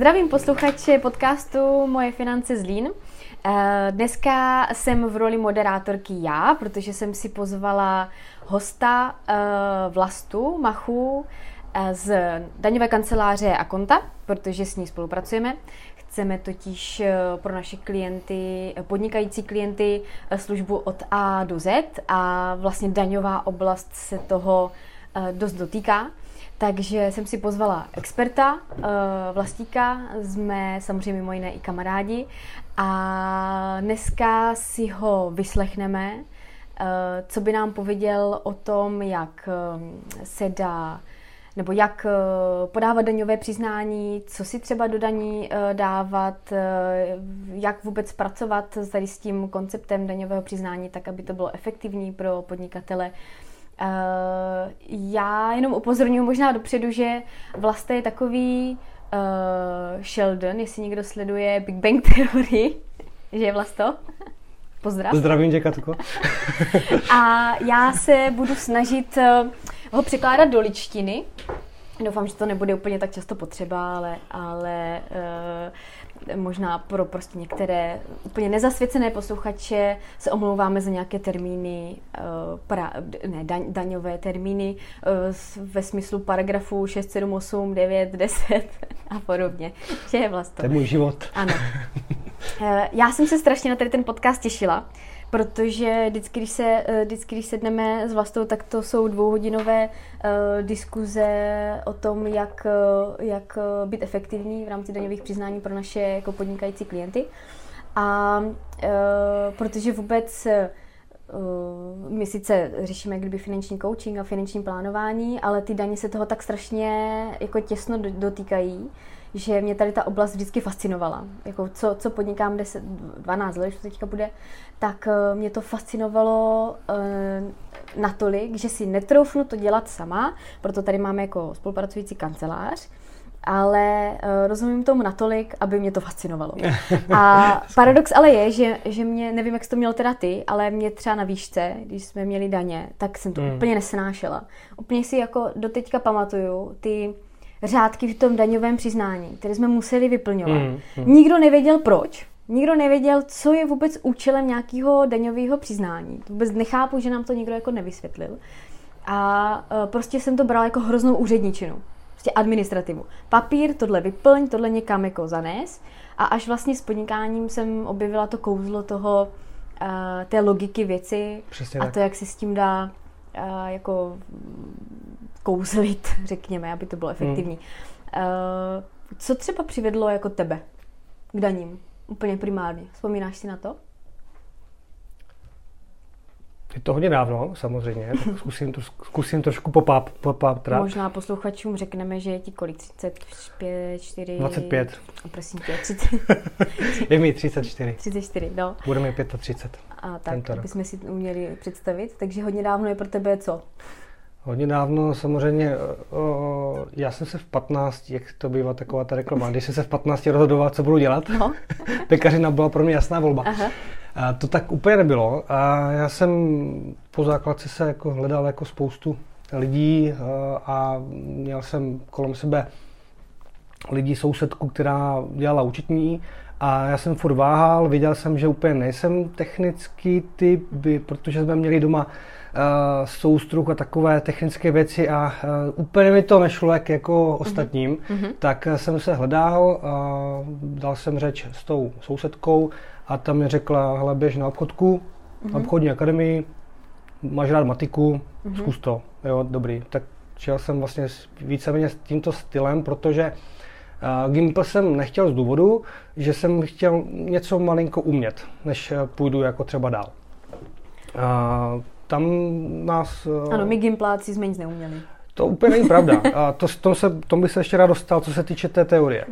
Zdravím posluchače podcastu Moje finance z Lín. Eh, dneska jsem v roli moderátorky já, protože jsem si pozvala hosta eh, Vlastu Machu eh, z daňové kanceláře Akonta, protože s ní spolupracujeme. Chceme totiž pro naše klienty, podnikající klienty, službu od A do Z a vlastně daňová oblast se toho dost dotýká. Takže jsem si pozvala experta, uh, vlastíka, jsme samozřejmě mimo jiné i kamarádi a dneska si ho vyslechneme, uh, co by nám pověděl o tom, jak uh, se dá nebo jak podávat daňové přiznání, co si třeba do daní dávat, jak vůbec pracovat tady s tím konceptem daňového přiznání, tak aby to bylo efektivní pro podnikatele. Uh, já jenom upozorňuji možná dopředu, že vlastně je takový uh, Sheldon, jestli někdo sleduje Big Bang Theory, že je Vlasto. Pozdrav. Zdravím tě, Katko. A já se budu snažit uh, ho překládat do ličtiny. Doufám, že to nebude úplně tak často potřeba, ale, ale uh, možná pro prostě některé úplně nezasvěcené posluchače se omlouváme za nějaké termíny, uh, pra, ne, daň, daňové termíny uh, ve smyslu paragrafu 6, 7, 8, 9, 10 a podobně. Že je vlastně. To je můj život. Ano. Uh, já jsem se strašně na tady ten podcast těšila, protože vždycky, když, se, eh, vždycky, když sedneme s Vlastou, tak to jsou dvouhodinové uh, diskuze o tom, jak, uh, jak být efektivní v rámci daňových přiznání pro naše jako podnikající klienty. A uh, protože vůbec uh, my sice řešíme kdyby finanční coaching a finanční plánování, ale ty daně se toho tak strašně jako těsno dotýkají, že mě tady ta oblast vždycky fascinovala. Jako co, co podnikám 10, 12 let, to teďka bude, tak uh, mě to fascinovalo uh, natolik, že si netroufnu to dělat sama, proto tady máme jako spolupracující kancelář, ale uh, rozumím tomu natolik, aby mě to fascinovalo. A paradox ale je, že, že mě, nevím, jak jsi to měl teda ty, ale mě třeba na výšce, když jsme měli daně, tak jsem to mm. úplně nesnášela. Úplně si jako doteďka pamatuju ty řádky v tom daňovém přiznání, které jsme museli vyplňovat. Mm, mm. Nikdo nevěděl proč, nikdo nevěděl, co je vůbec účelem nějakého daňového přiznání. Vůbec nechápu, že nám to nikdo jako nevysvětlil. A uh, prostě jsem to brala jako hroznou úředničinu. Prostě administrativu. Papír, tohle vyplň, tohle někam jako zanes. A až vlastně s podnikáním jsem objevila to kouzlo toho, uh, té logiky věci Přesně a tak. to, jak se s tím dá jako kouzlit, řekněme, aby to bylo efektivní. Hmm. Co třeba přivedlo jako tebe k daním? Úplně primárně. Vzpomínáš si na to? Je to hodně dávno, samozřejmě, tak zkusím, to, zkusím trošku popáp, popátrat. Možná posluchačům řekneme, že je ti kolik? 35, 4... 25. A prosím tě, 30... je mi 34. 34, no. Bude mi 35. A tak, jsme si uměli představit. Takže hodně dávno je pro tebe co? Hodně dávno samozřejmě, o, já jsem se v 15, jak to bývá taková ta reklama, když jsem se v 15 rozhodoval, co budu dělat, no. pekařina byla pro mě jasná volba. Aha. A to tak úplně nebylo a já jsem po základce se jako hledal jako spoustu lidí a měl jsem kolem sebe lidí, sousedku, která dělala účetní a já jsem furt váhal, viděl jsem, že úplně nejsem technický typ, protože jsme měli doma soustruh a takové technické věci a uh, úplně mi to nešlo jak jako ostatním, mm-hmm. tak jsem se hledal, dal jsem řeč s tou sousedkou a tam mi řekla, hele běž na obchodku, mm-hmm. na obchodní akademii, máš rád matiku, mm-hmm. zkus to, jo, dobrý. Tak šel jsem vlastně víceméně s tímto stylem, protože uh, Gimple jsem nechtěl z důvodu, že jsem chtěl něco malinko umět, než půjdu jako třeba dál. Uh, tam nás... Eh, ano, my gimpláci jsme nic neuměli. To úplně není pravda. A to, to se, tomu by se ještě rád dostal, co se týče té teorie.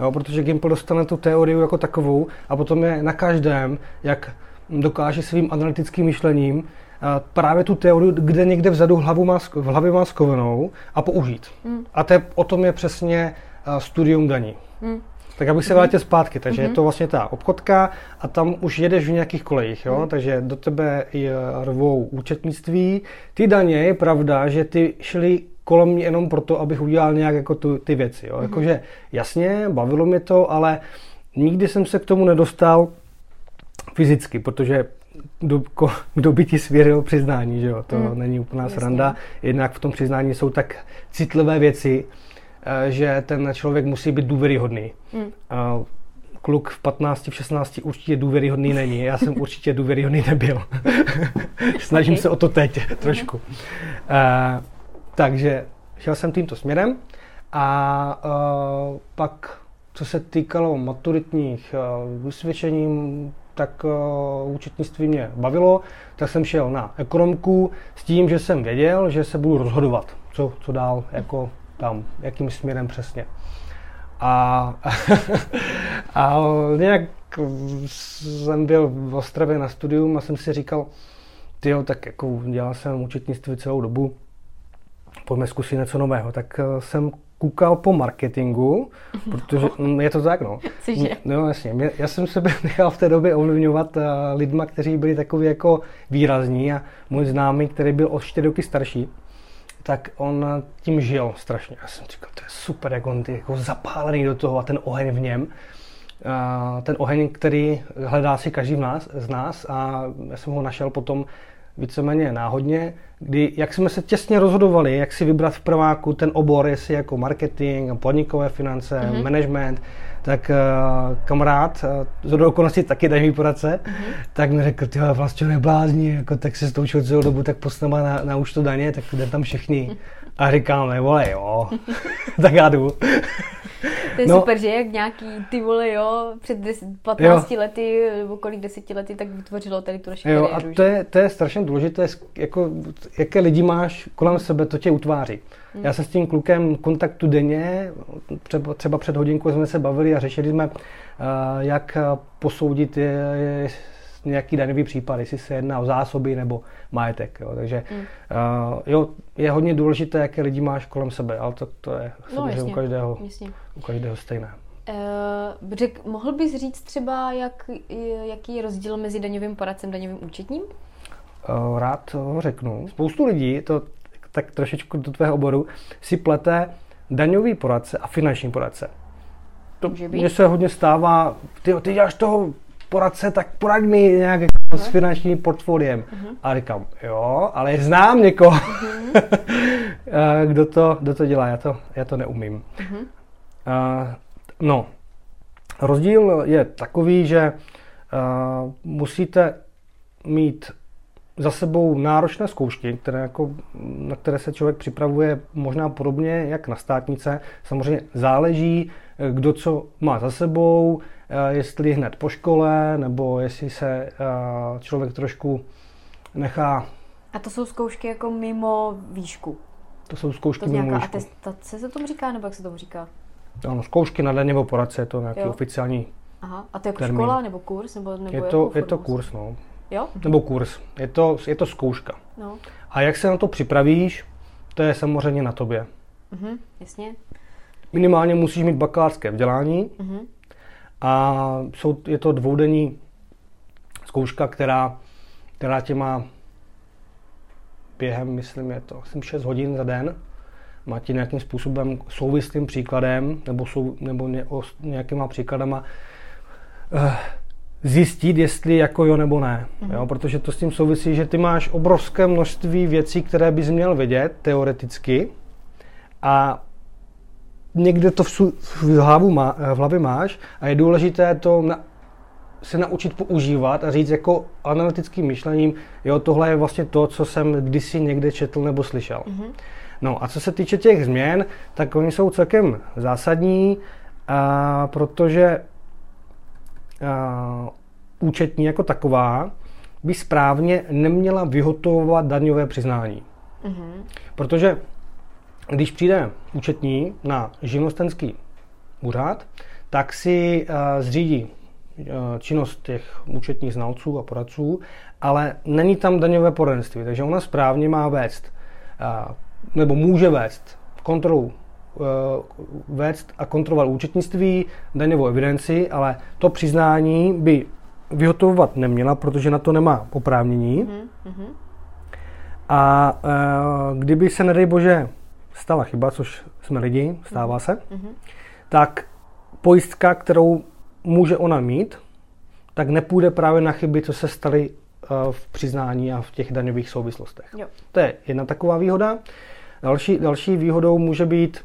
Jo, protože Gimple dostane tu teorii jako takovou a potom je na každém, jak dokáže svým analytickým myšlením právě tu teorii, kde někde vzadu hlavu má, v hlavě má skovanou a použít. Hmm. A to je, o tom je přesně studium daní. Hmm. Tak abych se vrátil zpátky, takže mm-hmm. je mhm. to vlastně ta obchodka a tam už jedeš v nějakých kolejích, jo? Mm. takže do tebe rvou účetnictví. Ty daně je pravda, že ty šly kolem mě jenom proto, abych udělal nějak jako tu, ty věci. Jo. Mm-hmm. Jakože jasně, bavilo mě to, ale nikdy jsem se k tomu nedostal fyzicky, protože kdo, kdo by ti svěřil přiznání, že jo? to mm. není úplná Jasně. sranda. Jednak v tom přiznání jsou tak citlivé věci, že ten člověk musí být důvěryhodný. Mm. Kluk v 15, v 16 určitě důvěryhodný není. Já jsem určitě důvěryhodný nebyl. Snažím okay. se o to teď trošku. Mm. Uh, takže šel jsem tímto směrem a uh, pak, co se týkalo maturitních uh, vysvědčení, tak uh, účetnictví mě bavilo, tak jsem šel na ekonomku s tím, že jsem věděl, že se budu rozhodovat, co, co dál, jako tam, jakým směrem přesně. A, a nějak jsem byl v Ostravě na studium a jsem si říkal, tyjo, tak jako dělal jsem účetnictví celou dobu, pojďme zkusit něco nového. Tak eh, jsem koukal po marketingu, protože no. je to tak, no. Cože? No jasně, mě, já jsem sebe nechal v té době ovlivňovat uh, lidma, kteří byli takový jako výrazní a můj známý, který byl o 4 roky starší, tak on tím žil strašně. Já jsem říkal, to je super, jak on je jako zapálený do toho a ten oheň v něm. Uh, ten oheň, který hledá si každý v nás, z nás a já jsem ho našel potom víceméně náhodně, kdy jak jsme se těsně rozhodovali, jak si vybrat v prváku ten obor, jestli jako marketing, podnikové finance, mm-hmm. management, tak uh, kamarád, uh, z okolností taky daňový poradce, mm-hmm. tak mi řekl, ty vlastně neblázní, jako, tak si stoučil celou dobu, tak postama na, na už to daně, tak jde tam všichni. A říkám, ne vole, jo, tak já jdu. To je no. super, že jak nějaký ty vole, jo, před 10, 15 jo. lety, nebo kolik deseti lety, tak vytvořilo tady tu naši Jo, kariéru, a to je, to je strašně důležité, jako, jaké lidi máš kolem sebe, to tě utváří. Hmm. Já se s tím klukem kontaktu denně, třeba, třeba před hodinkou jsme se bavili a řešili jsme, uh, jak posoudit je, je, nějaký daňový případ, jestli se jedná o zásoby nebo majetek. Jo. Takže mm. uh, jo, je hodně důležité, jaké lidi máš kolem sebe, ale to, to je no, samozřejmě jasně, u, každého, jasně. u každého stejné. Uh, řek, mohl bys říct třeba, jak, jaký je rozdíl mezi daňovým poradcem a daňovým účetním? Uh, rád ho řeknu. Spoustu lidí, to tak trošičku do tvého oboru, si plete daňový poradce a finanční poradce. To mně se hodně stává, ty, ty děláš toho poradce, tak poraď mi nějak jako uh-huh. s finančním portfoliem. Uh-huh. A říkám, jo, ale znám někoho, uh-huh. kdo, to, kdo to dělá, já to, já to neumím. Uh-huh. Uh, no, rozdíl je takový, že uh, musíte mít za sebou náročné zkoušky, které jako, na které se člověk připravuje možná podobně jak na státnice. Samozřejmě záleží, kdo co má za sebou, jestli hned po škole, nebo jestli se eh, člověk trošku nechá... A to jsou zkoušky jako mimo výšku? To jsou zkoušky to mimo výšku. atestace se tomu říká, nebo jak se tomu říká? Ano, zkoušky na nebo poradce, je to nějaký jo. oficiální Aha, a to je jako termín. škola nebo kurz? Nebo, nebo je, to, je to kurz, no. Jo? Nebo kurz. Je to, je to zkouška. No. A jak se na to připravíš, to je samozřejmě na tobě. Mhm, jasně. Minimálně musíš mít bakalářské vzdělání, mhm. A jsou, je to dvoudenní zkouška, která, která tě má během, myslím, je to myslím 6 hodin za den. Má ti nějakým způsobem souvislým příkladem nebo, sou, nebo ně, o, nějakýma příkladama uh, zjistit, jestli jako jo nebo ne. Mm-hmm. Jo, protože to s tím souvisí, že ty máš obrovské množství věcí, které bys měl vědět teoreticky a někde to v, v, hlavu má, v hlavě máš a je důležité to na, se naučit používat a říct jako analytickým myšlením, jo, tohle je vlastně to, co jsem kdysi někde četl nebo slyšel. Mm-hmm. No a co se týče těch změn, tak oni jsou celkem zásadní, a, protože a, účetní jako taková by správně neměla vyhotovovat daňové přiznání. Mm-hmm. Protože když přijde účetní na živnostenský úřad, tak si uh, zřídí uh, činnost těch účetních znalců a poradců, ale není tam daňové poradenství, takže ona správně má vést, uh, nebo může vést kontrolu vést a kontrolovat účetnictví, daňovou evidenci, ale to přiznání by vyhotovovat neměla, protože na to nemá oprávnění. Mm-hmm. A kdyby se, nedej bože, stala chyba, což jsme lidi, stává se, mm-hmm. tak pojistka, kterou může ona mít, tak nepůjde právě na chyby, co se staly uh, v přiznání a v těch daňových souvislostech. Jo. To je jedna taková výhoda. Další, další výhodou může být,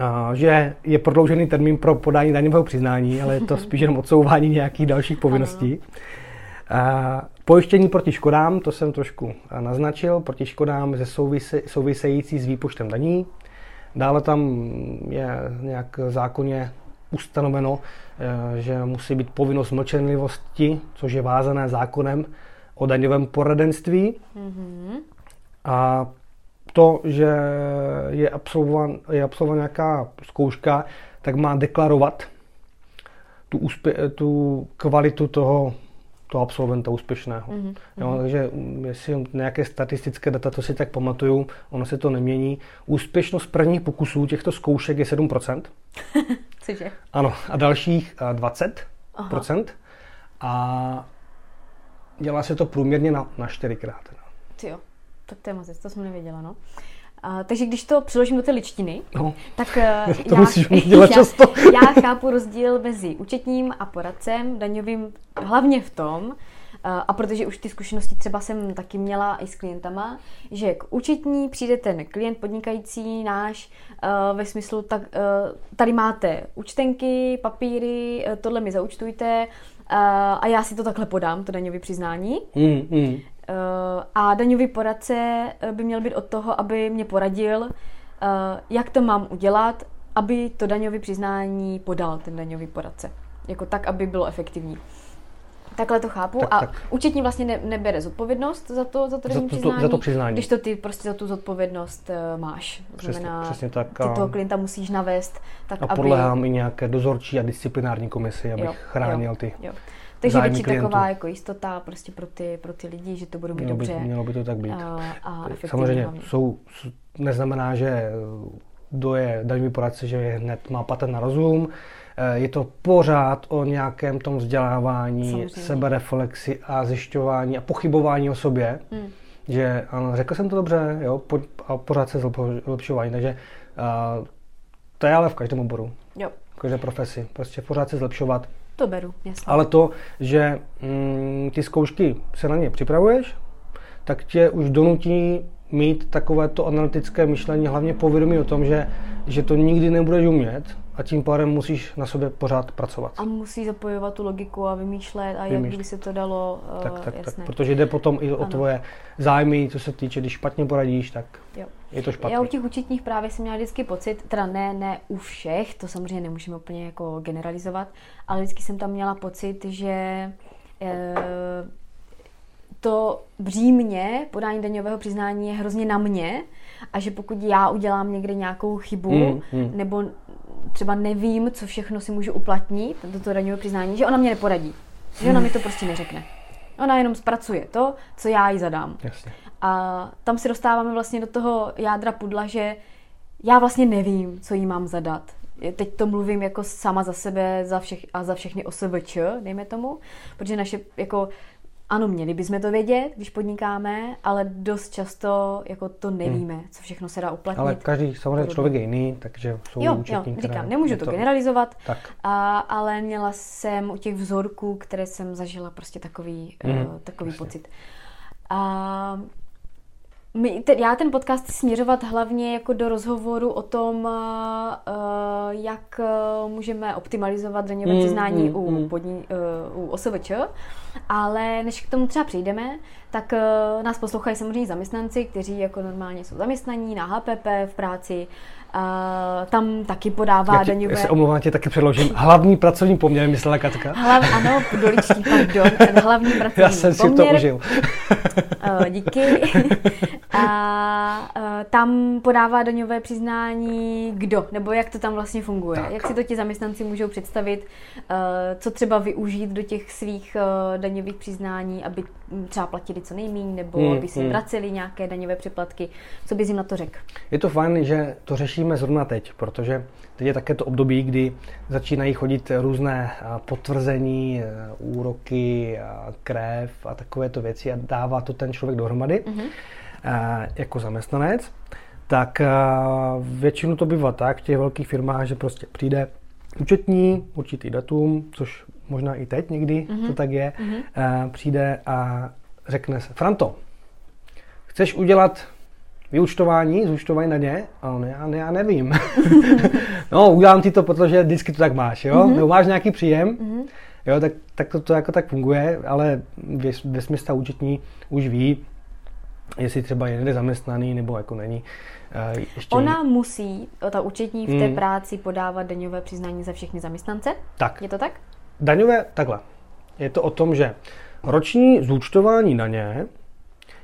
uh, že je prodloužený termín pro podání daňového přiznání, ale je to spíš jenom odsouvání nějakých dalších povinností. Uh, pojištění proti škodám, to jsem trošku naznačil, proti škodám ze souvise, související s výpočtem daní. Dále tam je nějak zákonně ustanoveno, eh, že musí být povinnost mlčenlivosti, což je vázané zákonem o daňovém poradenství. Mm-hmm. A to, že je absolvovan, je absolvovan nějaká zkouška, tak má deklarovat tu, tu kvalitu toho toho absolventa úspěšného. Mm-hmm. Jo, takže mm, jestli nějaké statistické data, to si tak pamatuju, ono se to nemění. Úspěšnost prvních pokusů těchto zkoušek je 7%. Cože? Ano, a dalších 20%. Aha. A dělá se to průměrně na, na 4krát. Ty jo, tak to je moc, to jsem nevěděla, no. Uh, takže když to přeložím do té ličtiny, no, tak uh, to já, musíš dělat často. já, já chápu rozdíl mezi účetním a poradcem daňovým hlavně v tom, uh, a protože už ty zkušenosti třeba jsem taky měla i s klientama, že k účetní přijde ten klient podnikající náš uh, ve smyslu, tak tady máte účtenky, papíry, tohle mi zaučtujte, a já si to takhle podám, to daňové přiznání. Mm, mm. Eh, a daňový poradce eh, by měl být od toho, aby mě poradil, eh, jak to mám udělat, aby to daňové přiznání podal ten daňový poradce. Jako tak, aby bylo efektivní. Takhle to chápu. Tak, a tak. účetní vlastně ne, nebere zodpovědnost za to, za to, za, to, přiznání, za to přiznání. Když to ty prostě za tu zodpovědnost uh, máš. To přesně, znamená, přesně tak. ty toho klienta musíš navést. Tak, a podlehám aby... i nějaké dozorčí a disciplinární komisi, abych jo, chránil jo, ty jo. Takže větší taková jako jistota prostě pro ty, pro ty lidi, že to budou mít mělo dobře. By, mělo by to tak být. A, a Samozřejmě jsou, neznamená, že kdo je daňový poradce, že je hned má patent na rozum. Eh, je to pořád o nějakém tom vzdělávání, Samozřejmě. sebereflexi a zjišťování a pochybování o sobě. Hmm. Že ano, řekl jsem to dobře, jo, po, a pořád se zlepšování. Takže uh, to je ale v každém oboru. Jo. V každé profesi. Prostě pořád se zlepšovat. To beru, jasně. Ale to, že mm, ty zkoušky se na ně připravuješ, tak tě už donutí mít takovéto analytické myšlení, hlavně povědomí o tom, že, že to nikdy nebudeš umět a tím pádem musíš na sobě pořád pracovat. A musí zapojovat tu logiku a vymýšlet a Vymýšlet. jak by se to dalo, uh, tak, tak, jasné. tak, protože jde potom i o ano. tvoje zájmy, co se týče, když špatně poradíš, tak jo. je to špatně. Já u těch účetních právě jsem měla vždycky pocit, teda ne, ne u všech, to samozřejmě nemůžeme úplně jako generalizovat, ale vždycky jsem tam měla pocit, že uh, to břímně podání daňového přiznání je hrozně na mě a že pokud já udělám někde nějakou chybu mm, mm. nebo třeba nevím, co všechno si můžu uplatnit do toho daňového přiznání, že ona mě neporadí. Že ona mi to prostě neřekne. Ona jenom zpracuje to, co já jí zadám. Jasně. A tam si dostáváme vlastně do toho jádra pudla, že já vlastně nevím, co jí mám zadat. Teď to mluvím jako sama za sebe za všech, a za všechny OSVČ, dejme tomu, protože naše jako ano, měli bychom to vědět, když podnikáme, ale dost často jako to nevíme, hmm. co všechno se dá uplatnit. Ale každý samozřejmě člověk je jiný, takže jsou jo, účetní, jo, říkám, nemůžu to, to generalizovat, tak. A, ale měla jsem u těch vzorků, které jsem zažila prostě takový, hmm. uh, takový pocit. A my, te, já ten podcast směřovat hlavně jako do rozhovoru o tom, uh, jak uh, můžeme optimalizovat daňové mm, přiznání mm, u, mm. Podní, uh, u OSVČ, ale než k tomu třeba přijdeme, tak uh, nás poslouchají samozřejmě zaměstnanci, kteří jako normálně jsou zaměstnaní na HPP v práci, Uh, tam taky podává já daňové... Já se omlouvám, tě taky předložím. Hlavní pracovní poměr, myslela Katka. Hlav, ano, doličtí, pardon, ten hlavní pracovní Já jsem poměr. si to užil. díky. A uh, tam podává daňové přiznání kdo, nebo jak to tam vlastně funguje. Tak. Jak si to ti zaměstnanci můžou představit, uh, co třeba využít do těch svých uh, daňových přiznání, aby třeba platili co nejméně, nebo hmm, aby si hmm. vraceli nějaké daňové přeplatky. Co bys jim na to řekl? Je to fajn, že to řešíme zrovna teď, protože teď je také to období, kdy začínají chodit různé potvrzení, úroky, krev a takovéto věci a dává to ten člověk dohromady mm-hmm. jako zaměstnanec. tak většinou to bývá tak v těch velkých firmách, že prostě přijde účetní, určitý datum, což možná i teď někdy mm-hmm. to tak je, mm-hmm. přijde a řekne se, Franto, chceš udělat vyučtování, zúčtování na ně? A on, já, já nevím. no, udělám ti to, protože vždycky to tak máš, jo? Mm-hmm. Nebo máš nějaký příjem, mm-hmm. jo, tak, tak to, to jako tak funguje, ale ve ta účetní už ví, jestli třeba je někde zaměstnaný nebo jako není. Ještě Ona musí, ta účetní v té mm. práci podávat daňové přiznání za všechny zaměstnance? Tak. Je to tak? Daňové, takhle. Je to o tom, že roční zúčtování daně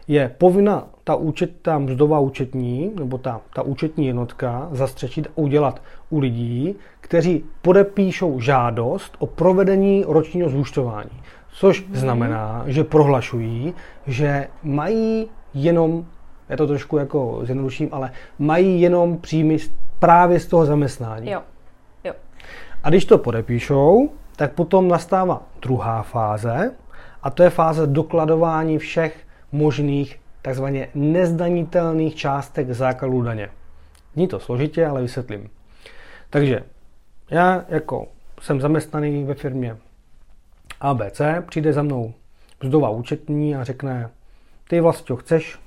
je povinna ta, účet, ta mzdová účetní, nebo ta, ta účetní jednotka zastřečit a udělat u lidí, kteří podepíšou žádost o provedení ročního zúčtování. Což hmm. znamená, že prohlašují, že mají jenom, já to trošku jako zjednoduším, ale mají jenom příjmy právě z toho zaměstnání. Jo. jo. A když to podepíšou, tak potom nastává druhá fáze, a to je fáze dokladování všech možných takzvaně nezdanitelných částek základů daně. Není to složitě, ale vysvětlím. Takže já jako jsem zaměstnaný ve firmě ABC, přijde za mnou mzdová účetní a řekne, ty vlastně chceš,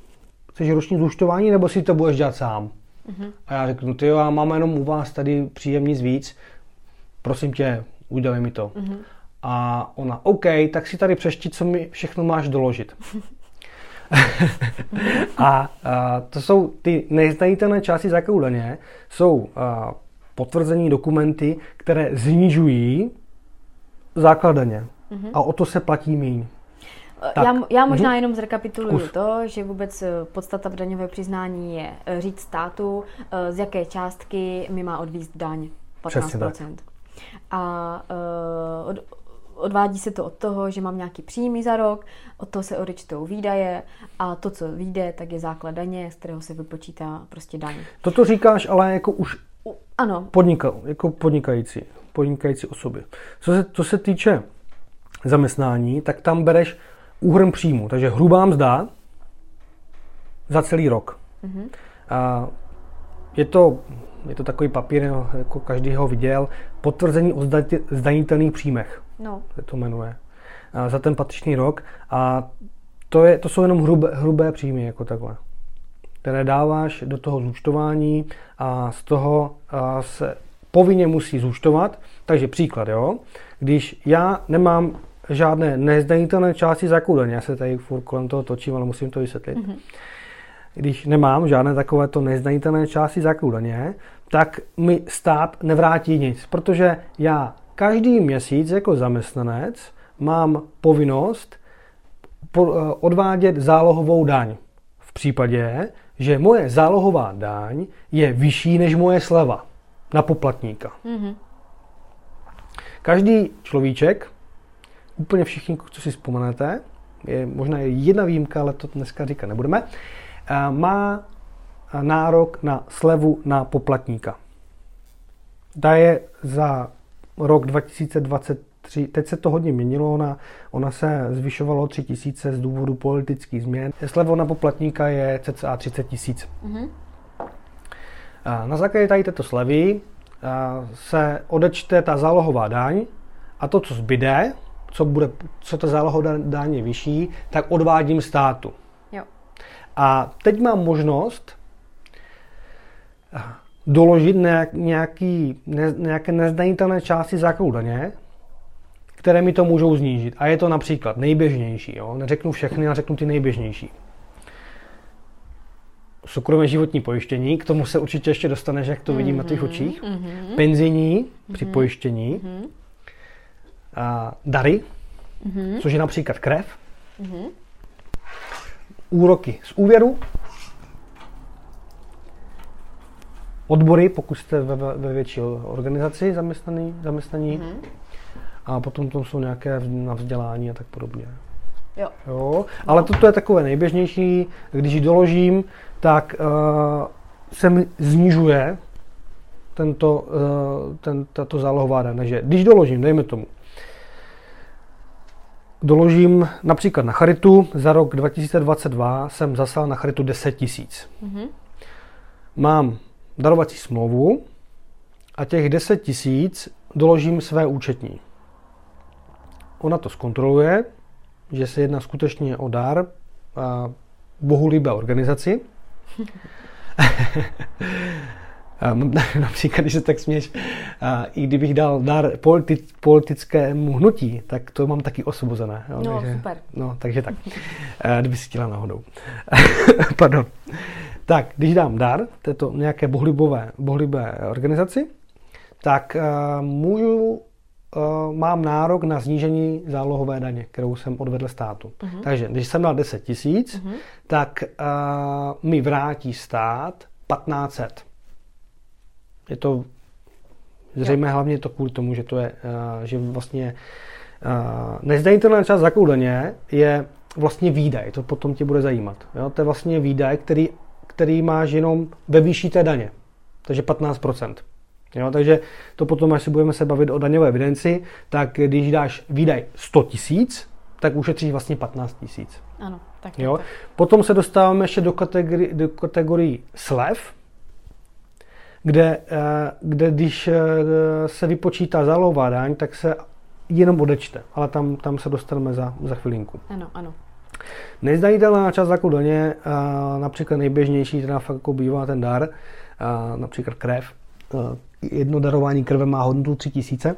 chceš roční zúčtování, nebo si to budeš dělat sám? Uh-huh. A já řeknu, ty jo, já mám jenom u vás tady příjem nic víc, prosím tě, udělej mi to. Uh-huh. A ona, OK, tak si tady přešti, co mi všechno máš doložit. a, a to jsou ty nezdanitelné části základu daně, jsou a, potvrzení dokumenty, které znižují základ daně. Mm-hmm. A o to se platí míň. Tak. Já, já možná mm-hmm. jenom zrekapituluju Zkus. to, že vůbec e, podstata daňové přiznání je e, říct státu, z jaké částky mi má odvízt daň 15%. A uh, od, odvádí se to od toho, že mám nějaký příjmy za rok, od toho se odečtou výdaje a to, co vyjde, tak je základ daně, z kterého se vypočítá prostě daň. Toto říkáš ale jako už ano. Podnika, jako podnikající, podnikající osoby. Co se, co se týče zaměstnání, tak tam bereš úhrn příjmu, takže hrubá mzda za celý rok. Mm-hmm. A je to, je to takový papír, jako každý ho viděl, potvrzení o zdanitelných příjmech no. se to jmenuje, a za ten patřičný rok. A to, je, to jsou jenom hrubé, hrubé příjmy, jako takhle, které dáváš do toho zúčtování a z toho se povinně musí zúčtovat. Takže příklad, jo. Když já nemám žádné nezdanitelné části zakoudaně, já se tady furt kolem toho točím, ale musím to vysvětlit. Mm-hmm. Když nemám žádné takovéto nezdanitelné části zakoudaně, tak mi stát nevrátí nic, protože já každý měsíc jako zaměstnanec mám povinnost eh, odvádět zálohovou daň. V případě, že moje zálohová daň je vyšší než moje sleva na poplatníka. Mm-hmm. Každý človíček, úplně všichni, co si vzpomenete, je možná je jedna výjimka, ale to dneska říkat nebudeme, eh, má nárok na slevu na poplatníka. Ta je za rok 2023, teď se to hodně měnilo, ona, ona se zvyšovalo 3 tisíce z důvodu politických změn. Slevo na poplatníka je cca 30 tisíc. Mm-hmm. Na základě tady této slevy se odečte ta zálohová daň a to, co zbyde, co, bude, co ta zálohová daň je vyšší, tak odvádím státu. Jo. A teď mám možnost doložit nějaký, ne, nějaké nezdanitelné části základu daně, které mi to můžou znížit. A je to například nejběžnější. Jo? Neřeknu všechny, ale řeknu ty nejběžnější. Soukromé životní pojištění, k tomu se určitě ještě dostaneš, jak to vidím mm-hmm, na těch očích. Mm-hmm. Penzijní mm-hmm, při pojištění. Mm-hmm. A dary, mm-hmm. což je například krev. Mm-hmm. Úroky z úvěru, odbory, pokud jste ve, ve větší organizaci zaměstnaný, zaměstnaní. Mm-hmm. A potom tam jsou nějaké na vzdělání a tak podobně. Jo. jo. Ale toto je takové nejběžnější. Když ji doložím, tak uh, se mi znižuje tento, uh, ten, tato zálohová daň. Takže když doložím, dejme tomu, doložím například na charitu, za rok 2022 jsem zaslal na charitu 10 tisíc. Mm-hmm mám darovací smlouvu a těch 10 tisíc doložím své účetní. Ona to zkontroluje, že se jedná skutečně o dar a bohulíbé organizaci. Například, když se tak směš, i kdybych dal dar politi- politickému hnutí, tak to mám taky osvobozené. No, takže, super. No, takže tak. Kdyby si chtěla náhodou. Pardon. Tak, když dám dar této nějaké bohlibové, bohlibé organizaci, tak uh, můžu, uh, mám nárok na snížení zálohové daně, kterou jsem odvedl státu. Uh-huh. Takže když jsem dal 10 tisíc, uh-huh. tak uh, mi vrátí stát 1500. Je to zřejmě jo. hlavně to kvůli tomu, že to je, uh, že vlastně uh, nezdanitelná část základu daně je vlastně výdaj, to potom tě bude zajímat. Jo? To je vlastně výdaj, který který máš jenom ve výši té daně. Takže 15%. Jo, takže to potom, až si budeme se bavit o daňové evidenci, tak když dáš výdaj 100 tisíc, tak ušetříš vlastně 15 tisíc. Ano, tak, jo? tak. Potom se dostáváme ještě do kategorii, do kategorii slev, kde, eh, kde když eh, se vypočítá zálohová daň, tak se jenom odečte, ale tam, tam se dostaneme za, za chvilinku. Ano, ano. Nezdanitelná část základu daně, například nejběžnější, teda fakt jako bývá ten dar, například krev. Jedno darování krve má hodnotu 3000.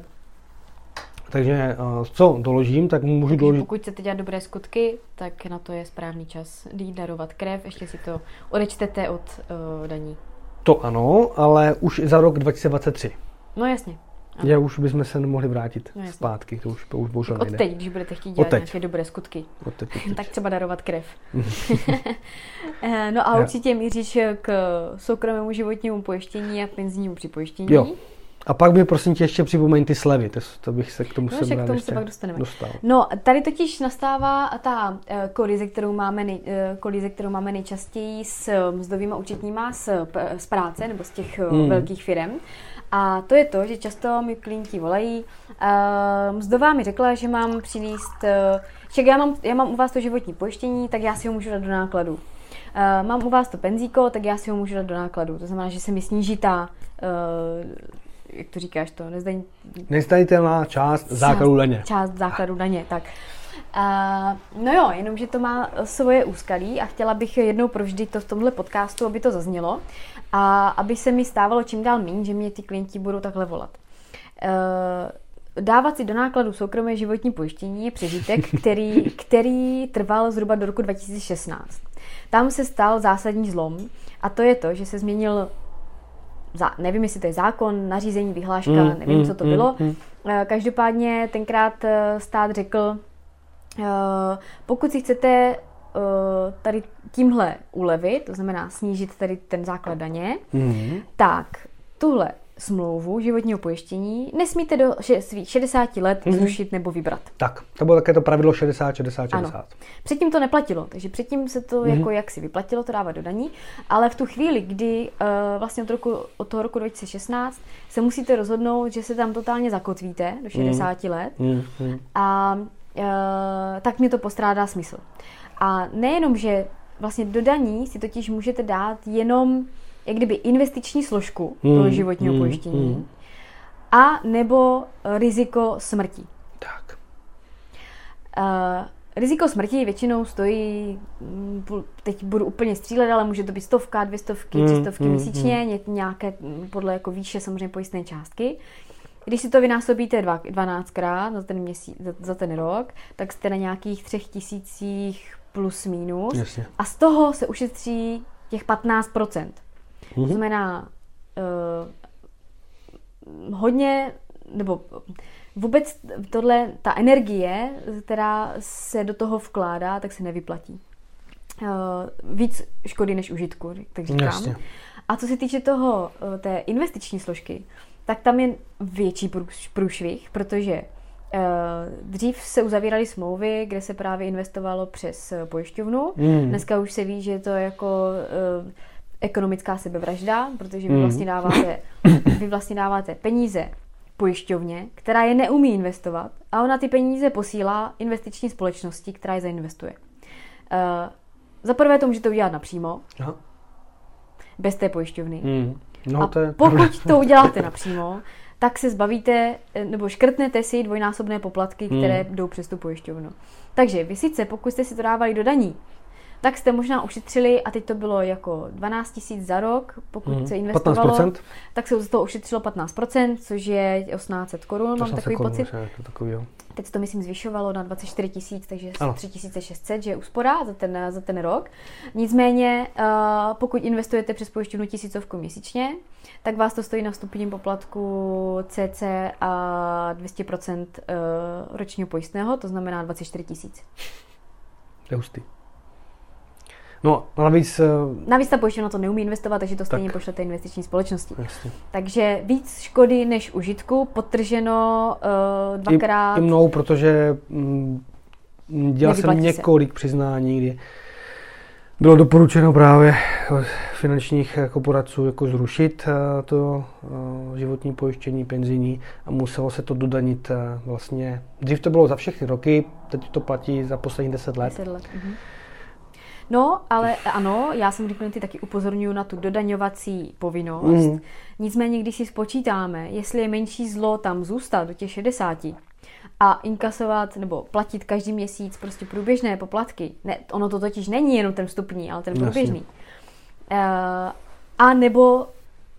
Takže co doložím, tak můžu doložit... Pokud chcete dělat dobré skutky, tak na to je správný čas jít darovat krev, ještě si to odečtete od uh, daní. To ano, ale už za rok 2023. No jasně. Já už bychom se nemohli vrátit no, zpátky, to už, to už bohužel nejde. Od teď, když budete chtít dělat nějaké dobré skutky, od teď, od teď. tak třeba darovat krev. Eh, no a určitě míříš k soukromému životnímu pojištění a penzijnímu připojištění. Jo. A pak mi prosím tě ještě připomeň ty slevy, to, to bych se k tomu no, se k tomu se pak dostaneme. Dostal. No, tady totiž nastává ta uh, kolize, kterou máme, nej, uh, kolize, kterou máme nejčastěji s mzdovými účetníma z, z práce nebo z těch uh, velkých firm. A to je to, že často mi klienti volají. Uh, mzdová mi řekla, že mám přinést, uh, že já mám, já mám u vás to životní pojištění, tak já si ho můžu dát do nákladu. Uh, mám u vás to penzíko, tak já si ho můžu dát do nákladu. To znamená, že se mi sníží ta, uh, jak to říkáš, to nezdaň... Nezdanitelná část základu daně. Část základu daně, tak. Uh, no jo, jenomže to má svoje úskalí a chtěla bych jednou provždy to v tomhle podcastu, aby to zaznělo a aby se mi stávalo čím dál méně, že mě ty klienti budou takhle volat. Uh, dávat si do nákladu soukromé životní pojištění je přežitek, který, který trval zhruba do roku 2016. Tam se stal zásadní zlom a to je to, že se změnil za, nevím, jestli to je zákon, nařízení, vyhláška, mm, nevím, mm, co to mm, bylo. Mm. Každopádně tenkrát eh, stát řekl, pokud si chcete Eh, tady tímhle ulevit, to znamená snížit tady ten základ daně, mm-hmm. tak tuhle smlouvu životního pojištění nesmíte do svých 60 let mm-hmm. zrušit nebo vybrat. Tak, to bylo také to pravidlo 60, 60, 60. Ano. Předtím to neplatilo, takže předtím se to mm-hmm. jako jak si vyplatilo, to dávat do daní, ale v tu chvíli, kdy uh, vlastně od, roku, od toho roku 2016 se musíte rozhodnout, že se tam totálně zakotvíte do 60 mm-hmm. let mm-hmm. a uh, tak mě to postrádá smysl. A nejenom, že vlastně do daní si totiž můžete dát jenom jak kdyby investiční složku hmm, toho životního hmm, pojištění hmm. a nebo riziko smrti. Tak. Uh, riziko smrti většinou stojí, mm, teď budu úplně střílet, ale může to být stovka, dvě stovky, hmm, tři stovky hmm, měsíčně, hmm. nějaké mm, podle jako výše samozřejmě pojistné částky. Když si to vynásobíte 12krát za ten, měsíc, za, za ten rok, tak jste na nějakých třech tisících plus minus. Jasně. A z toho se ušetří těch 15%. Mm-hmm. To mhm. znamená uh, hodně, nebo vůbec tohle, ta energie, která se do toho vkládá, tak se nevyplatí. Uh, víc škody než užitku, tak říkám. Jasně. A co se týče toho, uh, té investiční složky, tak tam je větší průšvih, protože Eh, dřív se uzavíraly smlouvy, kde se právě investovalo přes eh, pojišťovnu. Mm. Dneska už se ví, že je to jako uh, ekonomická sebevražda, protože vy mm. vlastně dáváte, vy vlastně dáváte peníze pojišťovně, která je neumí investovat a ona ty peníze posílá investiční společnosti, která je zainvestuje. Uh, za prvé to můžete udělat napřímo. Aha. bez té pojišťovny. Mm. No, a to je... pokud to uděláte napřímo, tak se zbavíte, eh, nebo škrtnete si dvojnásobné poplatky, které hmm. jdou přes tu pojišťovnu. Takže vy sice, pokud jste si to dávali do daní, tak jste možná ušetřili, a teď to bylo jako 12 tisíc za rok, pokud hmm. se investovalo, 15%? tak se z toho ušetřilo 15%, což je 1800 korun, mám takový korun, pocit. To takový, jo. Teď se to myslím zvyšovalo na 24 tisíc, takže 3600, že je úspora za ten, za ten rok. Nicméně, uh, pokud investujete přes pojišťovnu tisícovku měsíčně, tak vás to stojí na vstupním poplatku CC a 200% uh, ročního pojistného, to znamená 24 tisíc. To je hustý. No, navíc... Eh, navíc ta pojišťovna to neumí investovat, takže to stejně tak. pošlete investiční společnosti. Jasně. Takže víc škody než užitku, potrženo uh, dvakrát. I, I mnou, protože mm, dělal jsem několik se. přiznání, kdy bylo doporučeno právě finančních jako poradců jako zrušit to životní pojištění penzijní a muselo se to dodanit vlastně. Dřív to bylo za všechny roky, teď to platí za poslední 10 let. 10 let. Uh-huh. No, ale ano, já jsem ty taky upozorňuji na tu dodaňovací povinnost. Mm. Nicméně, když si spočítáme, jestli je menší zlo tam zůstat do těch 60 a inkasovat nebo platit každý měsíc prostě průběžné poplatky, ne, ono to totiž není jenom ten vstupní, ale ten průběžný, uh, a nebo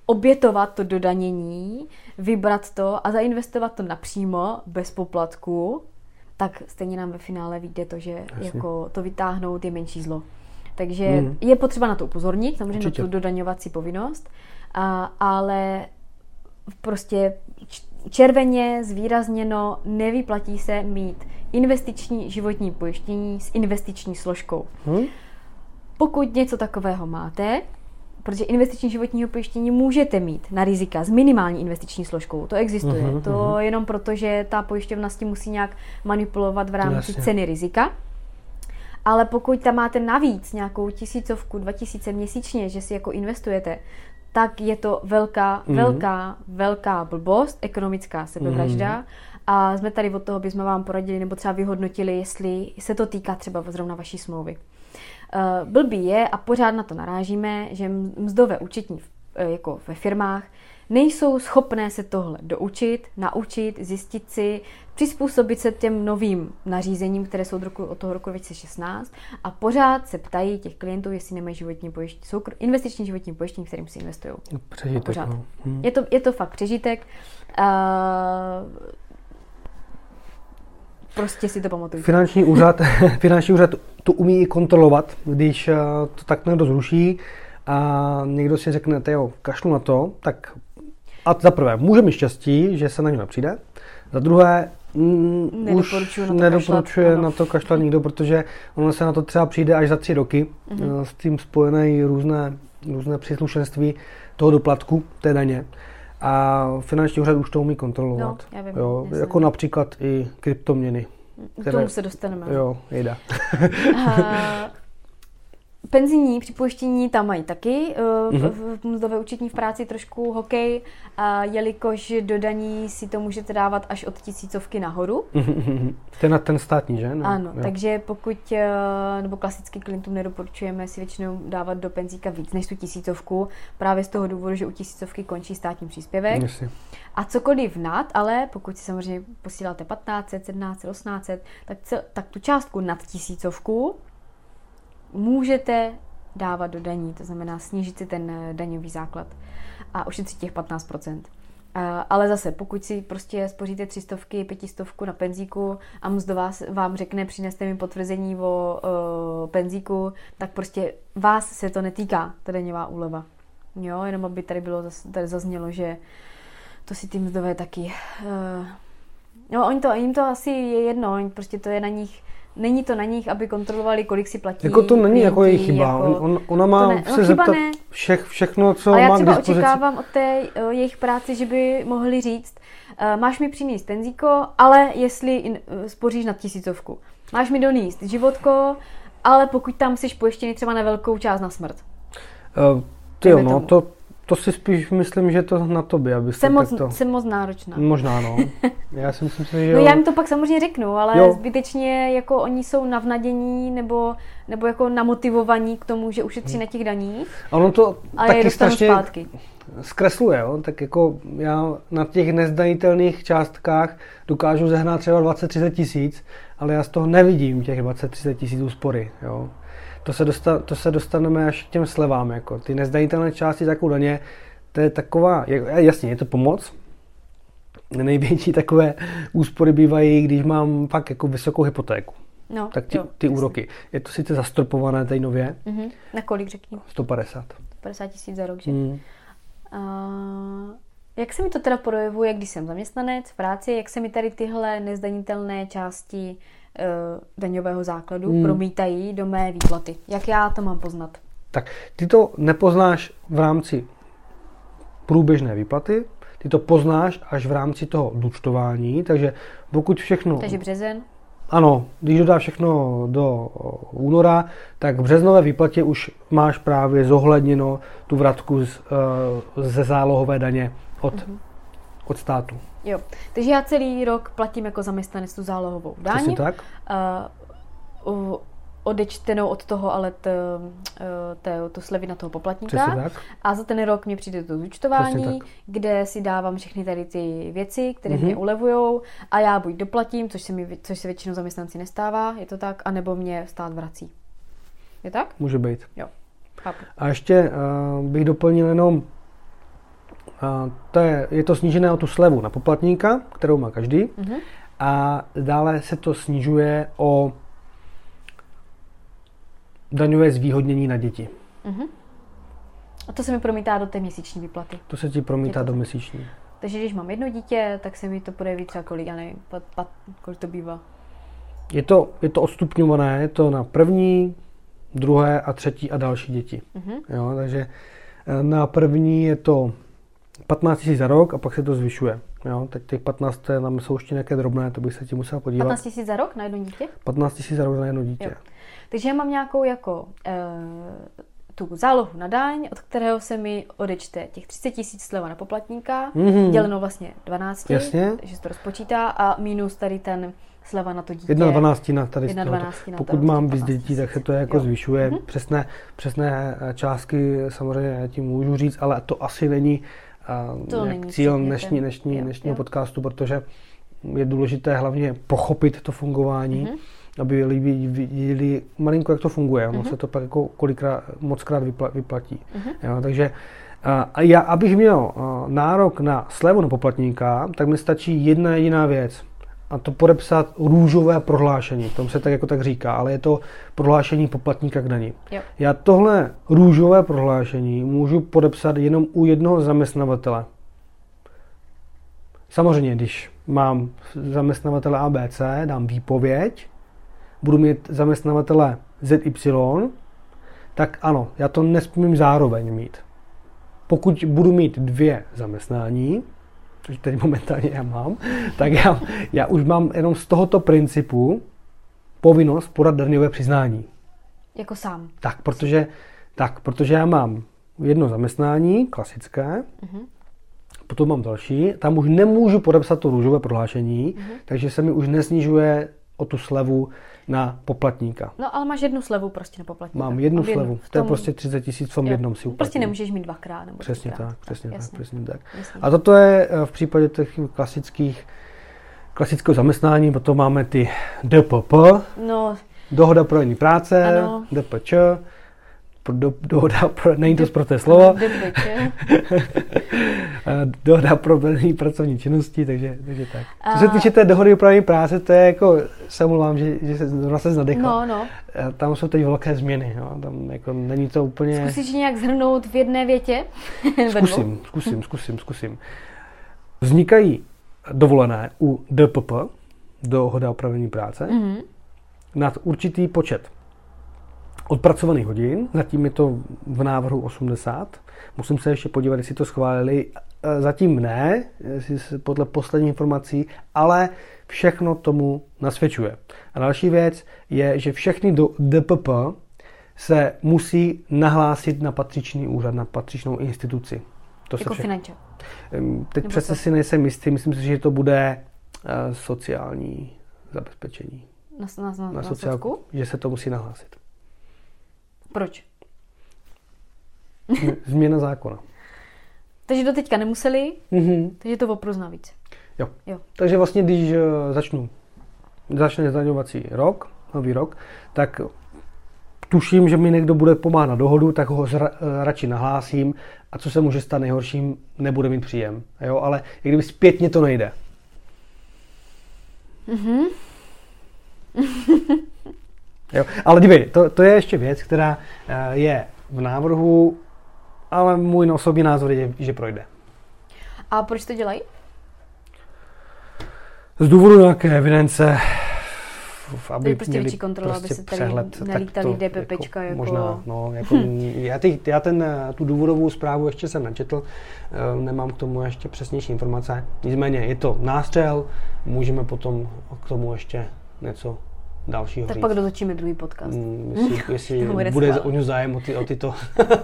obětovat to dodanění, vybrat to a zainvestovat to napřímo, bez poplatku, tak stejně nám ve finále vyjde to, že jako to vytáhnout je menší zlo. Takže hmm. je potřeba na to upozornit, samozřejmě Určitě. na tu dodaňovací povinnost, a, ale prostě červeně zvýrazněno nevyplatí se mít investiční životní pojištění s investiční složkou. Hmm. Pokud něco takového máte, protože investiční životního pojištění můžete mít na rizika s minimální investiční složkou. To existuje. Uh-huh, to uh-huh. jenom proto, že ta pojišťovna s tím musí nějak manipulovat v rámci Jasně. ceny rizika. Ale pokud tam máte navíc nějakou tisícovku, dva tisíce měsíčně, že si jako investujete, tak je to velká, mm-hmm. velká, velká blbost, ekonomická sebevražda. Mm-hmm. A jsme tady od toho, bychom vám poradili nebo třeba vyhodnotili, jestli se to týká třeba zrovna vaší smlouvy. Uh, blbý je, a pořád na to narážíme, že mzdové účetní uh, jako ve firmách nejsou schopné se tohle doučit, naučit, zjistit si, přizpůsobit se těm novým nařízením, které jsou od, roku, od toho roku 2016 a pořád se ptají těch klientů, jestli nemají životní pojištění, jsou investiční životní pojištění, kterým si investují. Přežitek, pořád. No. Hmm. Je, to, je to fakt přežitek. Uh, prostě si to pamatuju. Finanční úřad, finanční úřad to umí i kontrolovat, když uh, to tak někdo zruší a někdo si řekne, jo, kašlu na to, tak a za prvé, může mít štěstí, že se na něj nepřijde. Za druhé, už na to nedoporučuje kašlat, na to kašlat nikdo, protože ono se na to třeba přijde až za tři roky. Mm-hmm. S tím spojené různé, různé příslušenství toho doplatku, té daně. A finanční úřad už to umí kontrolovat. No, já vím, jo, jako například i kryptoměny. Které, K tomu se dostaneme. Jo, jde. Penzijní připojištění tam mají taky uh, v, mzdové účetní v práci trošku hokej, a jelikož do daní si to můžete dávat až od tisícovky nahoru. To je na ten státní, že? No, ano, jo. takže pokud, uh, nebo klasicky klientům nedoporučujeme si většinou dávat do penzíka víc než tu tisícovku, právě z toho důvodu, že u tisícovky končí státní příspěvek. Jasně. A cokoliv nad, ale pokud si samozřejmě posíláte 15, 17, 18, tak, tak tu částku nad tisícovku můžete dávat do daní, to znamená snížit si ten eh, daňový základ a ušetřit těch 15%. Ale zase, pokud si prostě spoříte třistovky, pětistovku na penzíku a mzdová vám řekne, přineste mi potvrzení o, o penzíku, tak prostě vás se to netýká, ta daňová úleva. Jo, jenom aby tady bylo, tady zaznělo, že to si ty mzdové taky... Uh, no, oni to, jim to asi je jedno, oni prostě to je na nich není to na nich, aby kontrolovali, kolik si platí. Jako to není jako jejich chyba. Jako, on, ona má ne, se no, zeptat ne. všech, všechno, co Ale má já třeba očekávám od té uh, jejich práci, že by mohli říct, uh, máš mi přinést penzíko, ale jestli in, uh, spoříš na tisícovku. Máš mi doníst životko, ale pokud tam jsi pojištěný třeba na velkou část na smrt. Uh, ty jo, no, to, to si spíš myslím, že to na tobě, aby jsem moc, takto... jsem moc náročná. Možná, no. Já si myslím, že jo. No já jim to pak samozřejmě řeknu, ale jo. zbytečně jako oni jsou navnadění nebo, nebo jako namotivovaní k tomu, že ušetří hmm. na těch daních. Ono to a taky strašně zpátky. zkresluje, jo? tak jako já na těch nezdanitelných částkách dokážu zehnat třeba 20-30 tisíc, ale já z toho nevidím těch 20-30 tisíc úspory. Jo? To se, dosta, to se dostaneme až k těm slevám. Jako. Ty nezdanitelné části takovou daně, to je taková, jasně, je to pomoc, největší takové úspory bývají, když mám fakt jako vysokou hypotéku. No, tak ty, jo, ty úroky. Je to sice zastropované tady nově. Mm-hmm. Na kolik řekni? 150. 150 tisíc za rok, že? Mm. Uh, jak se mi to teda projevuje, když jsem zaměstnanec v práci, jak se mi tady tyhle nezdanitelné části daňového základu hmm. promítají do mé výplaty. Jak já to mám poznat? Tak ty to nepoznáš v rámci průběžné výplaty, ty to poznáš až v rámci toho důčtování, takže pokud všechno... Takže březen? Ano, když dodá všechno do února, tak v březnové výplatě už máš právě zohledněno tu vratku z, uh, ze zálohové daně od, uh-huh. od státu. Jo, takže já celý rok platím jako zaměstnanec tu zálohovou daň. Přesně tak. Uh, odečtenou od toho ale t, t, to slevy na toho poplatníka. tak. A za ten rok mě přijde to zúčtování, kde si dávám všechny tady ty věci, které mm-hmm. mě ulevují a já buď doplatím, což se, mi, což se většinou zaměstnanci nestává, je to tak, anebo mě stát vrací. Je tak? Může být. Jo. Chápu. A ještě uh, bych doplnil jenom to je, je to snížené o tu slevu na poplatníka, kterou má každý. Mm-hmm. A dále se to snižuje o daňové zvýhodnění na děti. Mm-hmm. A to se mi promítá do té měsíční výplaty. To se ti promítá do měsíční. Takže když mám jedno dítě, tak se mi to projeví třeba kolik, já nevím, pat, pat, kolik to bývá. Je to, je to odstupňované, je to na první, druhé a třetí a další děti. Mm-hmm. Jo, takže eh, na první je to 15 000 za rok a pak se to zvyšuje. Jo, teď těch 15 tam jsou ještě nějaké drobné, to bych se ti musel podívat. 15 000 za rok na jedno dítě? 15 000 za rok na jedno dítě. Jo. Takže já mám nějakou jako e, tu zálohu na daň, od kterého se mi odečte těch 30 tisíc sleva na poplatníka, mm-hmm. děleno vlastně 12, Jasně. takže se to rozpočítá a minus tady ten sleva na to dítě. Jedna dvanáctina tady jedna dvanáctina Pokud mám víc dětí, tak se to jako jo. zvyšuje. Mm-hmm. Přesné, přesné částky samozřejmě tím můžu říct, ale to asi není to není cíl dnešní, dnešní, jo, dnešního jo. podcastu, protože je důležité hlavně pochopit to fungování, mm-hmm. aby lidi viděli malinko, jak to funguje. Ono mm-hmm. se to pak jako kolikrát, mockrát vypla, vyplatí. Mm-hmm. Jo, takže a já, abych měl nárok na slevu na poplatníka, tak mi stačí jedna jediná věc a to podepsat růžové prohlášení. Tom se tak jako tak říká, ale je to prohlášení poplatníka k daní. Jo. Já tohle růžové prohlášení můžu podepsat jenom u jednoho zaměstnavatele. Samozřejmě, když mám zaměstnavatele ABC, dám výpověď, budu mít zaměstnavatele ZY, tak ano, já to nesmím zároveň mít. Pokud budu mít dvě zaměstnání, což teď momentálně já mám, tak já, já už mám jenom z tohoto principu povinnost podat daňové přiznání. Jako sám. Tak, protože, tak, protože já mám jedno zaměstnání, klasické, uh-huh. potom mám další, tam už nemůžu podepsat to růžové prohlášení, uh-huh. takže se mi už nesnižuje o tu slevu na poplatníka. No ale máš jednu slevu prostě na poplatníka. Mám jednu slevu, tom... to je prostě 30 tisíc v tom jo. jednom si uplatním. Prostě nemůžeš mít dvakrát. Nebo přesně dvakrát. tak, přesně tak, tak přesně tak. Jasně. A toto je eh, v případě těch klasických klasického zaměstnání, potom máme ty DPP, no. dohoda pro jiný práce, ano. DPČ, do, dohoda pro, není to zproté slovo, dohoda pro vedení pracovní činnosti, takže, takže tak. Co se týče té dohody o právní práce, to je jako, se mluvám, že, že se zrovna se znadechla. No, no. Tam jsou teď velké změny, jo. tam jako není to úplně... Zkusíš nějak zhrnout v jedné větě? zkusím, zkusím, zkusím, zkusím. Vznikají dovolené u DPP, dohoda o pravění práce, mm-hmm. nad určitý počet odpracovaných hodin, zatím je to v návrhu 80. Musím se ještě podívat, jestli to schválili. E, zatím ne, podle posledních informací, ale všechno tomu nasvědčuje. A další věc je, že všechny do DPP se musí nahlásit na patřičný úřad, na patřičnou instituci. To jako finančně. Teď přece si nejsem jistý, myslím si, že to bude uh, sociální zabezpečení. Na, na, na, na, na sociálku? Že se to musí nahlásit. Proč? Změna zákona. Takže do teďka nemuseli, mm-hmm. takže to opruz navíc. Jo. jo. Takže vlastně, když uh, začnu, začne zdaňovací rok, nový rok, tak tuším, že mi někdo bude pomáhat na dohodu, tak ho zra, eh, radši nahlásím a co se může stát nejhorším, nebude mít příjem. Jo, ale i kdyby zpětně to nejde. Mm-hmm. jo, ale dívej, to, to je ještě věc, která uh, je v návrhu, ale můj osobní názor je, že projde. A proč to dělají? Z důvodu nějaké evidence, aby prostě měli kontrola, prostě aby se tady přehled, nelítali DPPčka jako, jako... Možná, no, jako, já, ty, já ten, tu důvodovou zprávu ještě jsem načetl, eh, nemám k tomu ještě přesnější informace, nicméně je to nástřel, můžeme potom k tomu ještě něco dalšího Tak říct. pak dotočíme druhý podcast. Mm, jestli, jestli bude, o ně zájem o, ty, o tyto,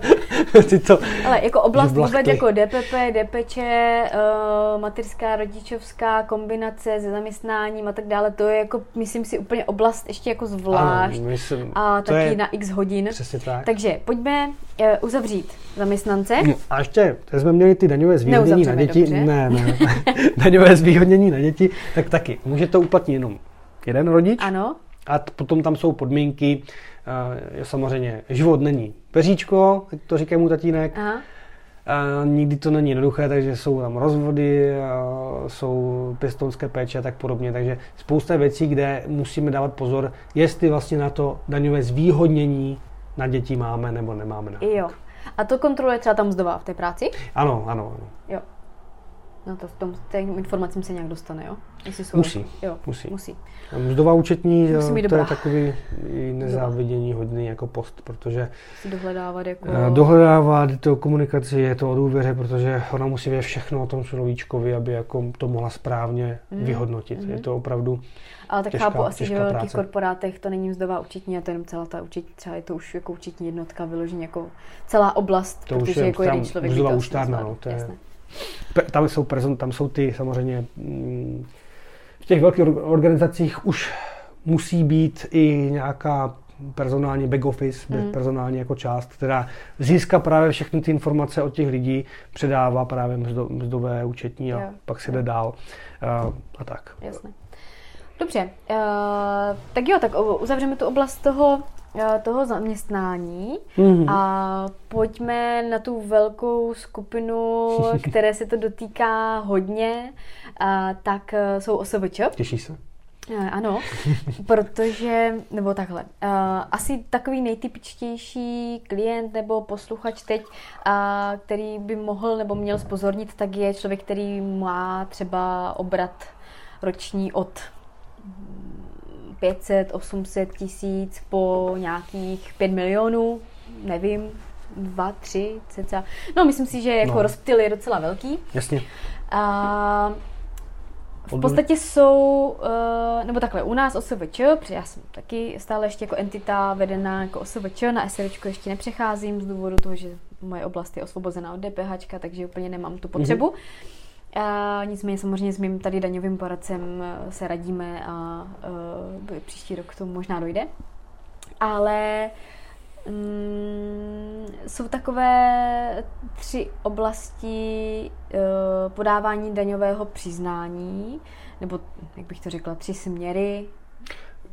tyto Ale jako oblast vůbec jako DPP, DPČ, uh, mateřská, rodičovská, kombinace se zaměstnáním a tak dále, to je jako, myslím si, úplně oblast ještě jako zvlášť. Ano, myslím, a taky je, na x hodin. Přesně tak. Takže pojďme uh, uzavřít zaměstnance. No, a ještě, teď jsme měli ty daňové zvýhodnění na děti. Dobře. Ne, ne. daňové zvýhodnění na děti, tak taky. Může to uplatnit jenom jeden rodič. Ano. A potom tam jsou podmínky, uh, samozřejmě život není peříčko, to říká mu tatínek. Aha. A nikdy to není jednoduché, takže jsou tam rozvody, jsou pěstounské péče a tak podobně. Takže spousta věcí, kde musíme dávat pozor, jestli vlastně na to daňové zvýhodnění na děti máme nebo nemáme. Jo. A to kontroluje třeba tam mzdová v té práci? Ano, ano, ano. Jo. No to v tom, těm informacím se nějak dostane, jo? Jestli jsou musí, jo, musí. musí. A mzdová účetní, musí to je takový nezávidění hodný jako post, protože si dohledávat jako... Dohledávat to komunikaci, je to o důvěře, protože ona musí vědět všechno o tom človíčkovi, aby jako to mohla správně mm. vyhodnotit. Mm. Je to opravdu ale tak těžká, chápu asi, že ve velkých korporátech to není mzdová účetní a to je jenom celá ta účetní, třeba je to už jako účetní jednotka, vyloženě jako celá oblast, to protože už je jako jeden člověk mzdová účtárna, no, to je, jasné tam jsou, tam jsou ty samozřejmě mm, v těch velkých organizacích už musí být i nějaká personální back office, mm. personální jako část, která získá právě všechny ty informace od těch lidí, předává právě mzdo, mzdové účetní a jo. pak se jde dál uh, a tak. Jasně. Dobře, uh, tak jo, tak uzavřeme tu oblast toho Eh, toho zaměstnání mm-hmm. a pojďme na tu velkou skupinu, které se to dotýká hodně, a tak eh, jsou OSVČ. Těší se? Eh, ano, protože, nebo takhle, uh, asi takový nejtypičtější klient nebo posluchač teď, uh, který by mohl nebo měl spozornit, tak je člověk, který má třeba obrat roční od 500, 800 tisíc po nějakých 5 milionů, nevím, 2, 3, cca. No, myslím si, že jako no. rozptyl je docela velký. Jasně. A v podstatě jsou, eh, nebo takhle, u nás OSVČ, protože já jsem taky stále ještě jako entita vedená jako OSVČ, na SRČ ještě nepřecházím z důvodu toho, že moje oblast je osvobozená od DPH, takže úplně nemám tu potřebu. Mm-hmm. A nicméně samozřejmě s mým tady daňovým poradcem eh, se radíme a uh, příští rok tomu možná dojde. Ale um, jsou takové tři oblasti uh, podávání daňového přiznání, nebo jak bych to řekla, tři směry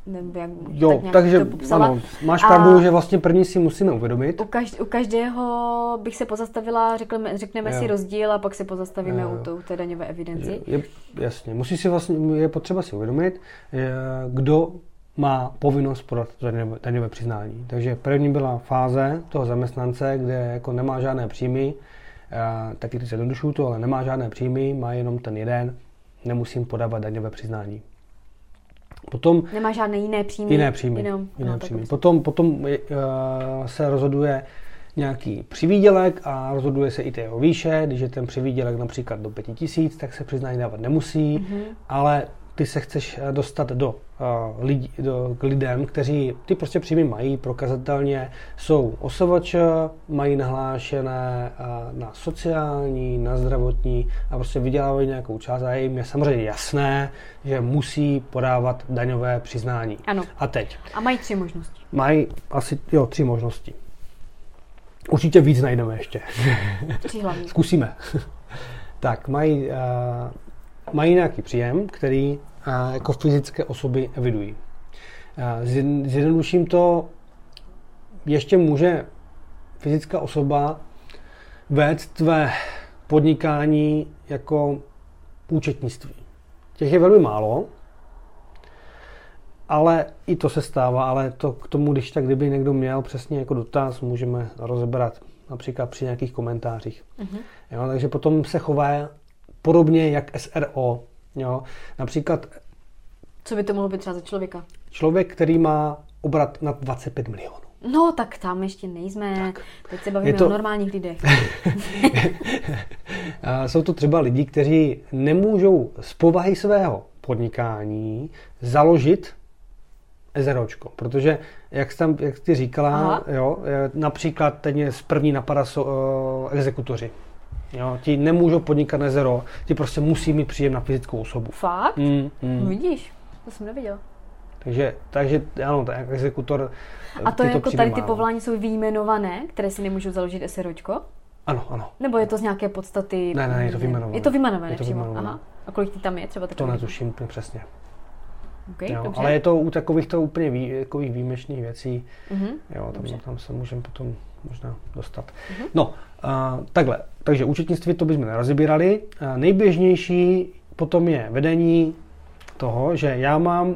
nebo jak, jo, tak takže to popsala. Ano, máš pravdu, že vlastně první si musíme uvědomit. U, každ- u každého bych se pozastavila, řekneme, řekneme jo. si rozdíl a pak se pozastavíme jo, jo. u té daňové evidenci. Je, jasně, musí si vlastně, je potřeba si uvědomit, kdo má povinnost podat daňové, daňové přiznání. Takže první byla fáze toho zaměstnance, kde jako nemá žádné příjmy, taky se jednodušuju to, ale nemá žádné příjmy, má jenom ten jeden, nemusím podávat daňové přiznání. Potom, Nemá žádné jiné příjmy? Jiné příjmy. Jenom, jiné no, příjmy. Potom, potom uh, se rozhoduje nějaký přivídělek a rozhoduje se i té jeho výše. Když je ten přivídělek například do 5000, tak se přiznání dávat nemusí, mm-hmm. ale ty se chceš eh, dostat do, uh, lidí, do, k lidem, kteří ty prostě příjmy mají prokazatelně, jsou osovač, mají nahlášené uh, na sociální, na zdravotní a prostě vydělávají nějakou část a jim je samozřejmě jasné, že musí podávat daňové přiznání. Ano. A teď. A mají tři možnosti. Mají asi, jo, tři možnosti. Určitě víc najdeme ještě. Tři hlavní. Zkusíme. tak, mají, uh, mají nějaký příjem, který jako fyzické osoby evidují. Zjednoduším to, ještě může fyzická osoba vést tvé podnikání jako účetnictví. Těch je velmi málo, ale i to se stává, ale to k tomu, když tak kdyby někdo měl přesně jako dotaz, můžeme rozebrat například při nějakých komentářích. Mm-hmm. Jo, takže potom se chová podobně jak SRO. Jo. Například co by to mohlo být třeba za člověka? Člověk, který má obrat na 25 milionů. No, tak tam ještě nejsme. Tak. Teď se bavíme to... o normálních lidech. Jsou to třeba lidi, kteří nemůžou z povahy svého podnikání založit SROčko, protože jak, jsi tam, jak ty říkala, jo, například teď z první napadá so, uh, exekutoři. Jo, ti nemůžou podnikat na zero, ti prostě musí mít příjem na fyzickou osobu. Fakt? Mm, mm. Vidíš, to jsem neviděl. Takže, takže ano, tak exekutor. A to je jako tady ty povolání jsou výjmenované, které si nemůžou založit SROčko? Ano, ano. Nebo je to z nějaké podstaty? Ne, ne, je to vyjmenované. Je to vyjmenované je to přímo. Aha. A kolik ty tam je třeba? To netuším přesně. Okay, jo, ale je to u takových to úplně vý, takových výjimečných věcí. Mm-hmm. Jo, tam, tam se můžeme potom možná dostat. Mm-hmm. No, a, takhle. Takže účetnictví to bychom nerozebírali. Nejběžnější potom je vedení toho, že já mám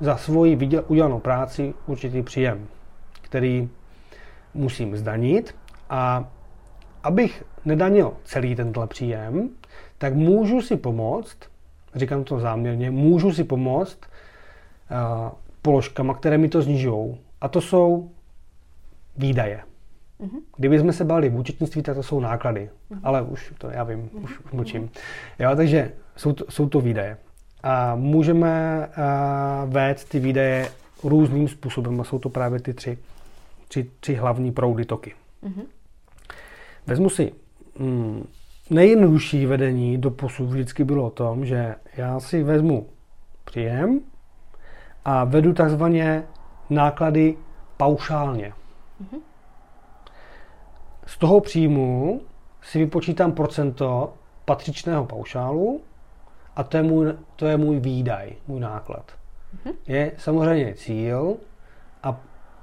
za svoji vyděl, udělanou práci určitý příjem, který musím zdanit a abych nedanil celý tento příjem, tak můžu si pomoct, říkám to záměrně, můžu si pomoct uh, položkama, které mi to snižují. A to jsou výdaje. Mm-hmm. Kdyby jsme se bavili v účetnictví, tak to jsou náklady. Mm-hmm. Ale už to já vím, mm-hmm. už, už mlčím. Jo, takže jsou to, jsou to výdaje. A můžeme uh, vést ty výdaje různým způsobem a jsou to právě ty tři, tři, tři hlavní proudy toky. Mm-hmm. Vezmu si mm, nejjednodušší vedení do posud vždycky bylo o tom, že já si vezmu příjem a vedu takzvaně náklady paušálně. Mm-hmm. Z toho příjmu si vypočítám procento patřičného paušálu a to je můj, to je můj výdaj, můj náklad. Mm-hmm. Je samozřejmě cíl a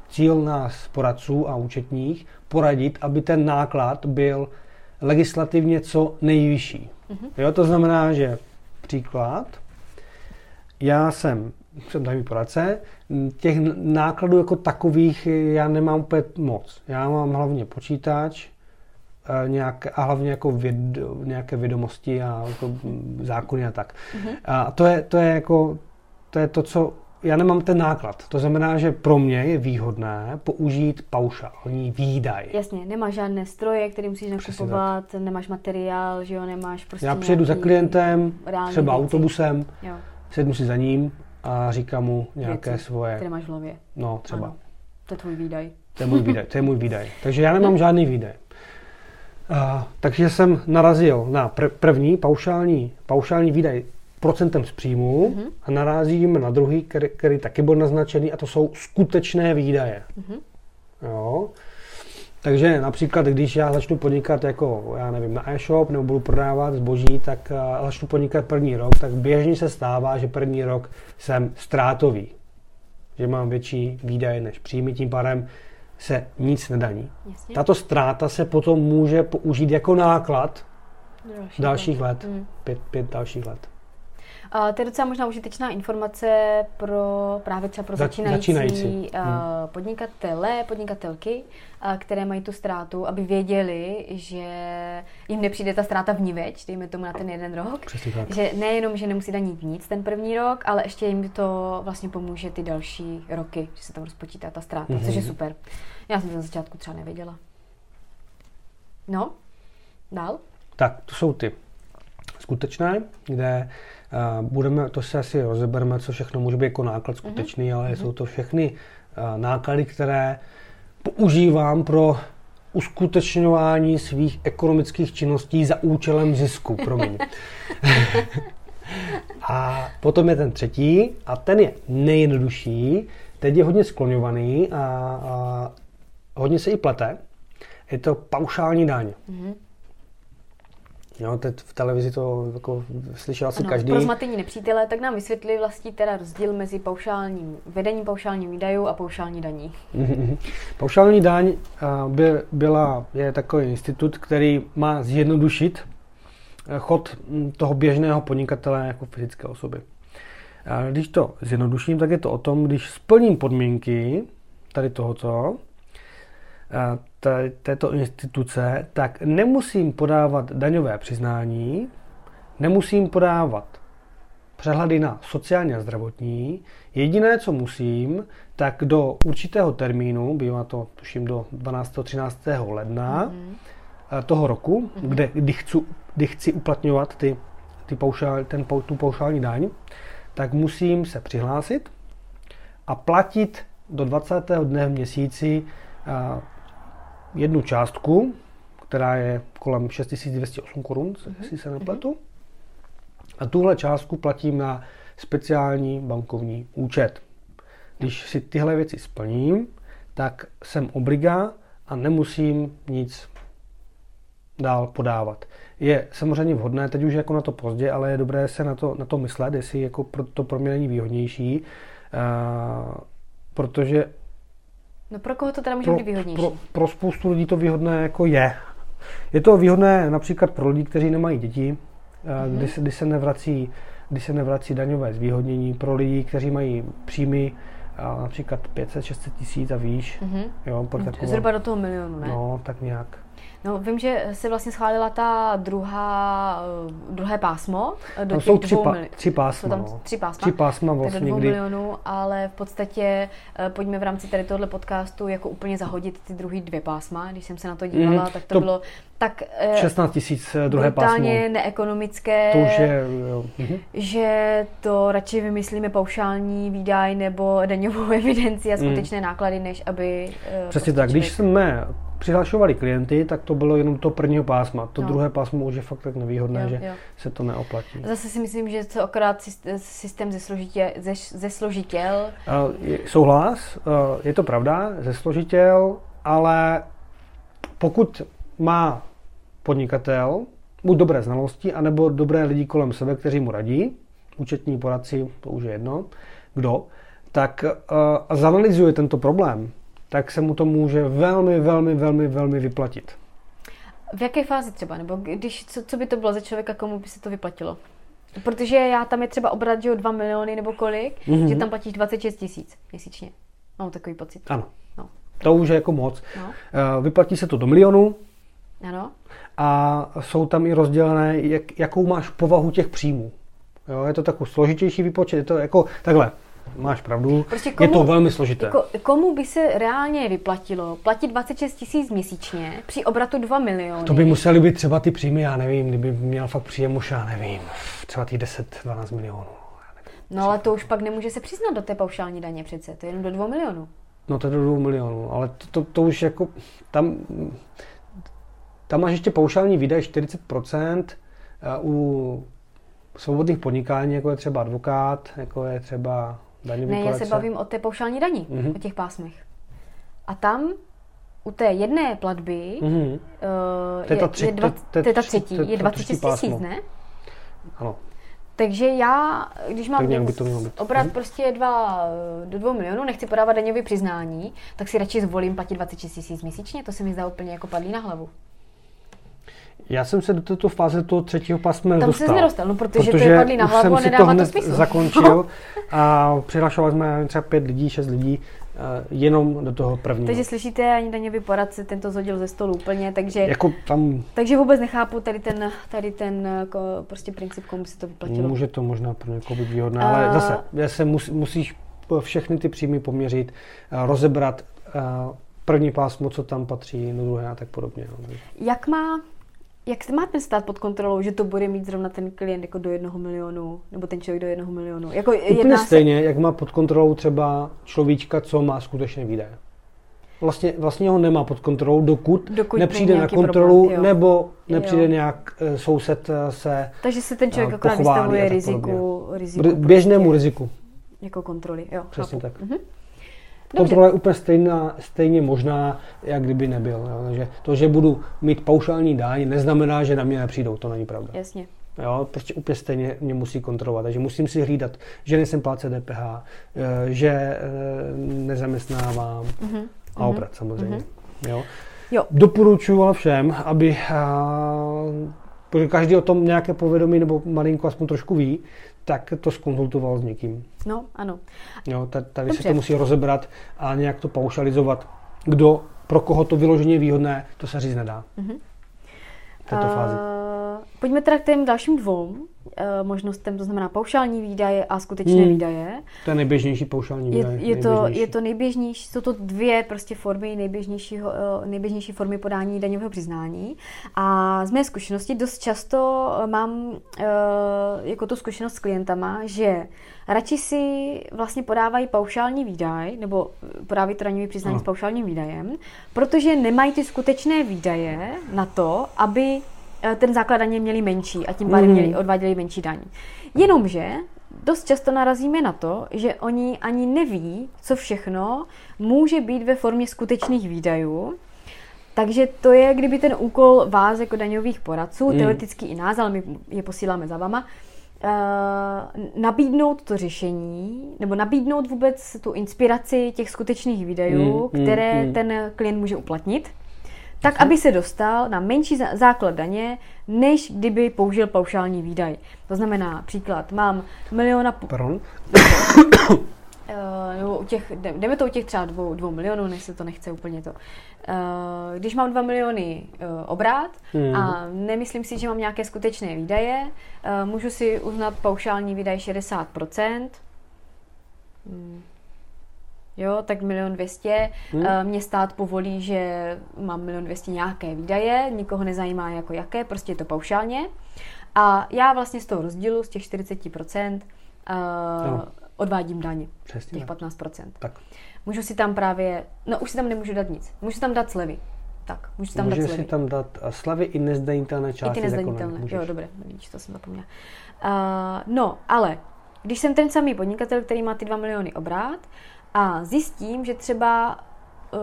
cíl nás poradců a účetních poradit, aby ten náklad byl legislativně co nejvyšší. Mm-hmm. Jo, to znamená, že příklad, já jsem, jsem tady poradce, těch nákladů jako takových já nemám úplně moc. Já mám hlavně počítač, eh, nějaké, a hlavně jako věd, nějaké vědomosti a jako zákony a tak. Mm-hmm. A to je, to je jako, to je to, co já nemám ten náklad. To znamená, že pro mě je výhodné použít paušální výdaj. Jasně, nemáš žádné stroje, které musíš nakupovat, nemáš materiál, že jo, nemáš prostě Já přijedu za klientem, třeba věci. autobusem, jo. sednu si za ním a říkám mu nějaké věci, svoje... které máš v hlavě. No, třeba. Ano. To je tvůj výdaj. To je můj výdaj, to je můj výdaj. Takže já nemám žádný výdaj. Uh, takže jsem narazil na pr- první paušální, paušální výdaj procentem z příjmu mm-hmm. a narazíme na druhý, který, který taky byl naznačený a to jsou skutečné výdaje. Mm-hmm. Jo. Takže například, když já začnu podnikat jako, já nevím, na e-shop nebo budu prodávat zboží, tak uh, začnu podnikat první rok, tak běžně se stává, že první rok jsem ztrátový. Že mám větší výdaje než příjmy, tím pádem se nic nedaní. Jasně. Tato ztráta se potom může použít jako náklad Další dalších let, let. Mm. Pět, pět dalších let. Uh, to je docela možná užitečná informace pro právě třeba pro začínající, začínající. Uh, podnikatele, podnikatelky, uh, které mají tu ztrátu, aby věděli, že jim nepřijde ta ztráta vníveč, dejme tomu na ten jeden rok. Že nejenom, že nemusí danit nic ten první rok, ale ještě jim to vlastně pomůže ty další roky, že se tam rozpočítá ta ztráta, mm-hmm. což je super. Já jsem to na začátku třeba nevěděla. No, dál? Tak, to jsou ty skutečné, kde uh, budeme, to se asi rozebereme, co všechno může být jako náklad skutečný, mm-hmm. ale mm-hmm. jsou to všechny uh, náklady, které používám pro uskutečňování svých ekonomických činností za účelem zisku, promiň. a potom je ten třetí a ten je nejjednodušší, teď je hodně skloňovaný a, a hodně se i plete. Je to paušální daň. Mm-hmm. Jo, teď v televizi to jako slyšel asi ano, každý. Pro zmatení nepřítele, tak nám vysvětli vlastně teda rozdíl mezi paušálním vedením paušálním výdajů a paušální daní. paušální daň by byla, je takový institut, který má zjednodušit eh, chod hm, toho běžného podnikatele jako fyzické osoby. A když to zjednoduším, tak je to o tom, když splním podmínky tady tohoto, této instituce, tak nemusím podávat daňové přiznání, nemusím podávat přehledy na sociální a zdravotní. Jediné, co musím, tak do určitého termínu, bývá to tuším do 12. 13. ledna mm-hmm. toho roku, mm-hmm. kde, kdy, chci, kdy chci uplatňovat ty, ty paušál, ten, tu paušální daň, tak musím se přihlásit a platit do 20. dne v měsíci jednu částku, která je kolem 6208 korun, mm-hmm. si se nepletu. A tuhle částku platím na speciální bankovní účet. Když si tyhle věci splním, tak jsem obliga a nemusím nic dál podávat. Je samozřejmě vhodné, teď už jako na to pozdě, ale je dobré se na to, na to myslet, jestli jako pro, to pro mě není výhodnější, uh, protože No pro koho to teda může pro, být výhodnější? Pro, pro spoustu lidí to výhodné jako je. Je to výhodné například pro lidi, kteří nemají děti, mm-hmm. kdy, se, kdy, se nevrací, kdy se nevrací daňové zvýhodnění, pro lidi, kteří mají příjmy například 500-600 tisíc a výš. Mm-hmm. Jo, pro takovou, Zhruba do toho milionu, ne? No, tak nějak. No, vím, že se vlastně schválila ta druhá, eh, druhé pásmo. Eh, do no, jsou tři, pa, tři pásma. Jsou tam no. tři pásma. Tři pásma vlastně do dvou kdy... milionů, ale v podstatě uh, pojďme v rámci tady tohoto podcastu jako úplně zahodit ty druhé dvě pásma. Když jsem se na to dívala, mm, tak to, to bylo tak uh, 16 tisíc druhé pásmo. neekonomické, to už je, jo. Mhm. že to radši vymyslíme paušální výdaj nebo daňovou evidenci a mhm. skutečné mm. náklady, než aby... Přesně tak, když jsme přihlašovali klienty, tak to bylo jenom to prvního pásma. To no. druhé pásmo už je fakt tak nevýhodné, jo, že jo. se to neoplatí. Zase si myslím, že to akorát systém zesložitě, zesložitěl. Uh, souhlas, uh, je to pravda, zesložitěl, ale pokud má podnikatel buď dobré znalosti, anebo dobré lidi kolem sebe, kteří mu radí, účetní poradci, to už je jedno, kdo, tak uh, zanalizuje tento problém, tak se mu to může velmi, velmi, velmi, velmi vyplatit. V jaké fázi třeba? Nebo když, co, co by to bylo za člověka, komu by se to vyplatilo? Protože já tam je třeba obrat, že o 2 miliony nebo kolik, mm-hmm. že tam platíš 26 tisíc měsíčně. Mám takový pocit. Ano. No. To už je jako moc. No. Eh, vyplatí se to do milionu. Ano. A jsou tam i rozdělené, jak, jakou máš povahu těch příjmů. Jo, je to takový složitější výpočet, je to jako takhle. Máš pravdu, prostě komu, je to velmi složité. Jako, komu by se reálně vyplatilo platit 26 tisíc měsíčně při obratu 2 miliony? To by museli být třeba ty příjmy, já nevím, kdyby měl fakt příjem už, já nevím, třeba těch 10-12 milionů. No ale to už pak nemůže se přiznat do té paušální daně přece, to je jenom do 2 milionů. No to je do 2 milionů, ale to, to, to už jako, tam, tam máš ještě paušální výdaj 40%, u svobodných podnikání, jako je třeba advokát, jako je třeba Daňový ne, já se bavím o té paušální daní, mm-hmm. o těch pásmech. A tam u té jedné platby mm-hmm. uh, je, tři, je, dva, to, je ta třetí, je 26 tisíc, ne? Ano. Takže já, když mám by to mělo být. obrat hmm. prostě dva, do dvou milionů, nechci podávat daňové přiznání, tak si radši zvolím platit 26 tisíc měsíčně, to se mi zdá úplně jako padlý na hlavu. Já jsem se do této fáze toho třetího pásma Tam dostal. Tam se nedostal, no protože, protože to je padlý na hlavu a nedává to, to smysl. zakončil a přihlašovali jsme třeba pět lidí, šest lidí uh, jenom do toho prvního. Takže slyšíte, ani daňový poradce tento zhodil ze stolu úplně, takže, jako tam, takže vůbec nechápu tady ten, tady ten jako, prostě princip, komu se to vyplatilo. Může to možná pro někoho být výhodné, uh, ale zase, se mus, musíš všechny ty příjmy poměřit, uh, rozebrat první pásmo, co tam patří, do druhé a tak podobně. Jak má jak se máte stát pod kontrolou, že to bude mít zrovna ten klient jako do jednoho milionu, nebo ten člověk do jednoho milionu? Jako Úplně stejně, se... jak má pod kontrolou třeba človíčka, co má skutečně výdaje. Vlastně, vlastně ho nemá pod kontrolou, dokud, dokud nepřijde na kontrolu, problém, nebo nepřijde jo. nějak e, soused e, se Takže se ten člověk akorát vystavuje riziku, riziku. Běžnému prostě, riziku. Jako kontroly, jo. Přesně chápu. tak. Mhm. Kontrola je úplně stejná, stejně možná, jak kdyby nebyl. Jo. Takže to, že budu mít paušální daň, neznamená, že na mě nepřijdou. To není pravda. Jasně. Jo, prostě úplně stejně mě musí kontrolovat. Takže musím si hlídat, že nejsem pláce DPH, eh, že eh, nezaměstnávám mm-hmm. a obrat samozřejmě. Mm-hmm. Jo. Jo. Doporučuji ale všem, aby, protože každý o tom nějaké povědomí nebo malinko aspoň trošku ví, tak to skonzultoval s někým. No, ano. Jo, tady Dobře. se to musí rozebrat a nějak to paušalizovat. Kdo, pro koho to vyloženě výhodné, to se říct nedá. Mm-hmm. V této uh, fázi. Pojďme teda k těm dalším dvou možnostem, to znamená paušální výdaje a skutečné hmm. výdaje. To je nejběžnější paušální výdaje. Je, je, to, je to nejběžnější, jsou to dvě prostě formy nejběžnějšího, uh, nejběžnější formy podání daňového přiznání. A z mé zkušenosti dost často mám uh, jako tu zkušenost s klientama, že radši si vlastně podávají paušální výdaj, nebo podávají to daňové přiznání no. s paušálním výdajem, protože nemají ty skutečné výdaje na to, aby Eh, ten základ daně měli menší a tím pádem mm. měli, odváděli menší daň. Jenomže dost často narazíme na to, že oni ani neví, co všechno může být ve formě skutečných výdajů, takže to je, kdyby ten úkol vás jako daňových poradců, mm. teoreticky i nás, ale my je posíláme za vama, Uh, nabídnout to řešení, nebo nabídnout vůbec tu inspiraci těch skutečných výdajů, mm, které mm, ten klient může uplatnit tak aby se dostal na menší základ daně, než kdyby použil paušální výdaj. To znamená, příklad, mám miliona... Pardon? Uh, nebo u těch, jdeme to u těch třeba dvou, dvou milionů, než se to nechce úplně to. Uh, když mám dva miliony uh, obrát hmm. a nemyslím si, že mám nějaké skutečné výdaje, můžu si uznat paušální výdaj 60%. Hmm jo, tak milion dvěstě. Hmm. Eh, mě stát povolí, že mám milion dvěstě nějaké výdaje, nikoho nezajímá jako jaké, prostě je to paušálně. A já vlastně z toho rozdílu, z těch 40%, uh, no. odvádím daně. Přesně. Těch 15%. Tak. Můžu si tam právě, no už si tam nemůžu dát nic, můžu tam dát slevy. Tak, můžu tam Můžeš dát slevy. si tam dát slevy i nezdanitelné části. I ty nezdanitelné, jo, dobré, vidíš, to jsem zapomněla. Uh, no, ale když jsem ten samý podnikatel, který má ty 2 miliony obrát a zjistím, že třeba uh,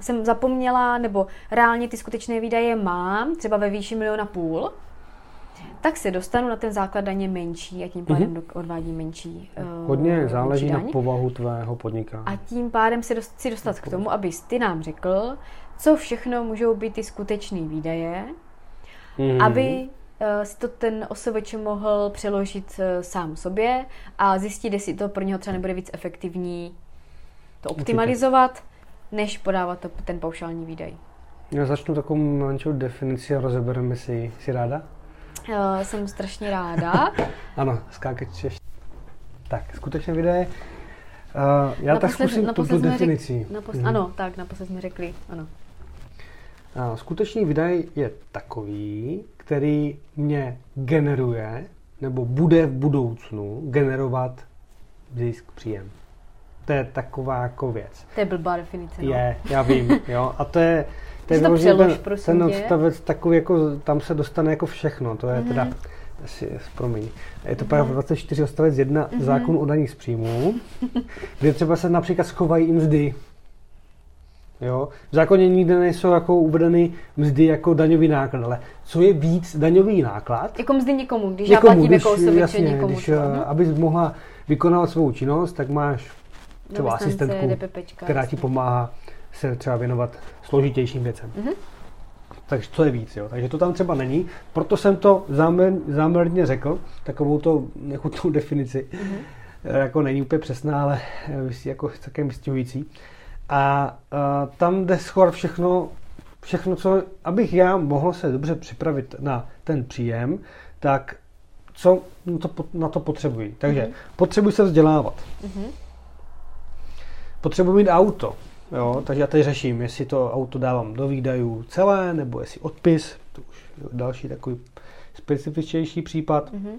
jsem zapomněla, nebo reálně ty skutečné výdaje mám, třeba ve výši miliona půl, tak se dostanu na ten základ daně menší a tím pádem mm-hmm. odvádí menší. Uh, Hodně záleží menší na povahu tvého podnikání. A tím pádem se dost, si dostat k tomu, abys ty nám řekl, co všechno můžou být ty skutečné výdaje, mm-hmm. aby uh, si to ten osobeč mohl přeložit uh, sám sobě a zjistit, jestli to pro něho třeba nebude víc efektivní to optimalizovat, než podávat to, ten paušální výdaj. Já začnu takovou mančou definici a rozebereme si. Jsi ráda? Uh, jsem strašně ráda. ano, skákač ještě. Tak, skutečně výdaje. Uh, já naposled, tak zkusím tu definici. Řek, napos, mm. Ano, tak, naposled jsme řekli, ano. Uh, skutečný výdaj je takový, který mě generuje, nebo bude v budoucnu generovat zisk, příjem to je taková jako věc. To je blbá definice. No. Je, já vím, jo. A to je, to je to přelož, ten, ten odstavec takový, jako tam se dostane jako všechno. To je mm-hmm. teda, asi, promiň. Je to paragraf 24 odstavec 1 mm-hmm. zákon o daních z příjmů, kde třeba se například schovají i mzdy. Jo? V zákoně nikde nejsou jako uvedeny mzdy jako daňový náklad, ale co je víc daňový náklad? Jako mzdy někomu, když někomu, já platím když, jako osobiče někomu. Když, třeba, no? abys mohla vykonávat svou činnost, tak máš třeba asistentku, DPPčka, která ti pomáhá se třeba věnovat složitějším věcem. Mm-hmm. Takže to je víc, jo. Takže to tam třeba není. Proto jsem to záměr, záměrně řekl, takovou to nechutnou definici. Mm-hmm. Jako není úplně přesná, ale jako také vystihující. A, a tam jde schovat všechno, všechno, co, abych já mohl se dobře připravit na ten příjem, tak co na to, na to potřebuji. Takže mm-hmm. potřebuji se vzdělávat. Mm-hmm potřebuji mít auto. Jo, takže já teď řeším, jestli to auto dávám do výdajů celé, nebo jestli odpis, to už další takový specifičtější případ. Mm-hmm.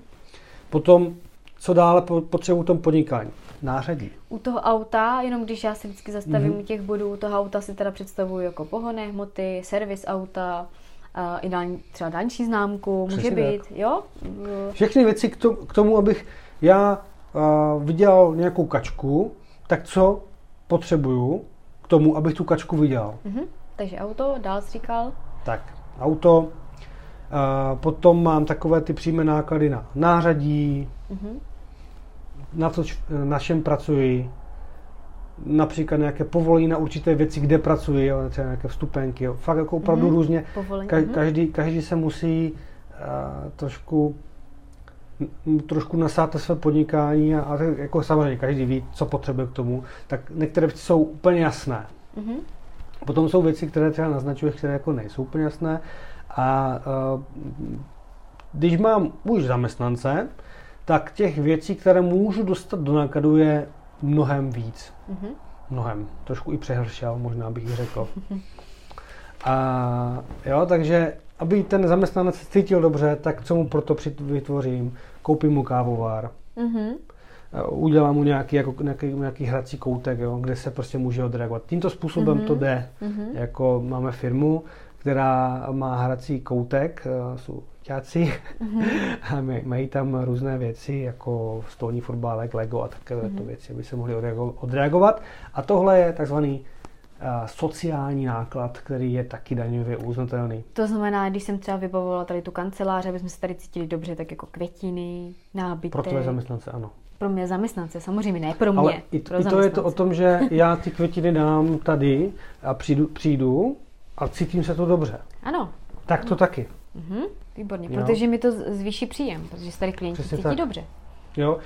Potom, co dále potřebuji v tom podnikání? Nářadí. U toho auta, jenom když já si vždycky zastavím mm-hmm. u těch bodů, u toho auta si teda představuju jako pohonné hmoty, servis auta, uh, i daň, třeba dálniční známku, může Přesně být, tak. jo? Všechny věci k tomu, k tomu abych já uh, vydělal nějakou kačku, tak co potřebuju k tomu, abych tu kačku vydělal? Mm-hmm. Takže auto, dál jsi říkal? Tak, auto, uh, potom mám takové ty přímé náklady na nářadí, mm-hmm. na co na čem pracuji, například nějaké povolení na určité věci, kde pracuji, jo, třeba nějaké vstupenky, jo. fakt jako opravdu mm-hmm. různě. Ka- mhm. každý, každý se musí uh, trošku trošku nasát své podnikání a, a jako samozřejmě každý ví, co potřebuje k tomu, tak některé věci jsou úplně jasné. Mm-hmm. Potom jsou věci, které třeba naznačuje, které jako nejsou úplně jasné a uh, když mám už zaměstnance, tak těch věcí, které můžu dostat do nákladu, je mnohem víc. Mm-hmm. Mnohem. Trošku i přehršel, možná bych řekl. A jo, takže aby ten zaměstnanec se cítil dobře, tak co mu proto vytvořím? Koupím mu kávovár. Mm-hmm. Udělám mu nějaký, jako, nějaký, nějaký hrací koutek, jo, kde se prostě může odreagovat. Tímto způsobem mm-hmm. to jde. Mm-hmm. Jako máme firmu, která má hrací koutek, eh, jsou děťáci mm-hmm. a mají tam různé věci, jako stolní fotbálek, Lego a takové mm-hmm. věci, aby se mohli odreagovat. A tohle je takzvaný sociální náklad, který je taky daňově uznatelný. To znamená, když jsem třeba vybavovala tady tu kancelář, aby jsme se tady cítili dobře, tak jako květiny, nábytek. Pro tvé zaměstnance, ano. Pro mě zaměstnance, samozřejmě ne pro mě. Ale i, pro i to je to o tom, že já ty květiny dám tady a přijdu, přijdu a cítím se to dobře. Ano. Tak to taky. Mhm, výborně, jo. protože mi to zvýší příjem, protože se tady klienti Přesně cítí tak. dobře. Jo,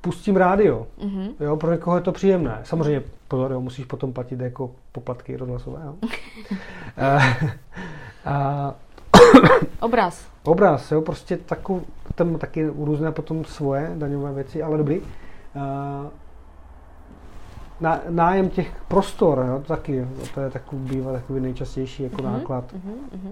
pustím rádio. Mm-hmm. Jo, pro někoho je to příjemné. Samozřejmě pozor, jo, musíš potom platit jako poplatky rozhlasové. Jo. a, a, obraz. Obraz, jo, prostě takový, tam taky různé potom svoje daňové věci, ale dobrý. A, nájem těch prostor, jo, taky, to je takový, bývá takový nejčastější jako mm-hmm, náklad. Mm-hmm.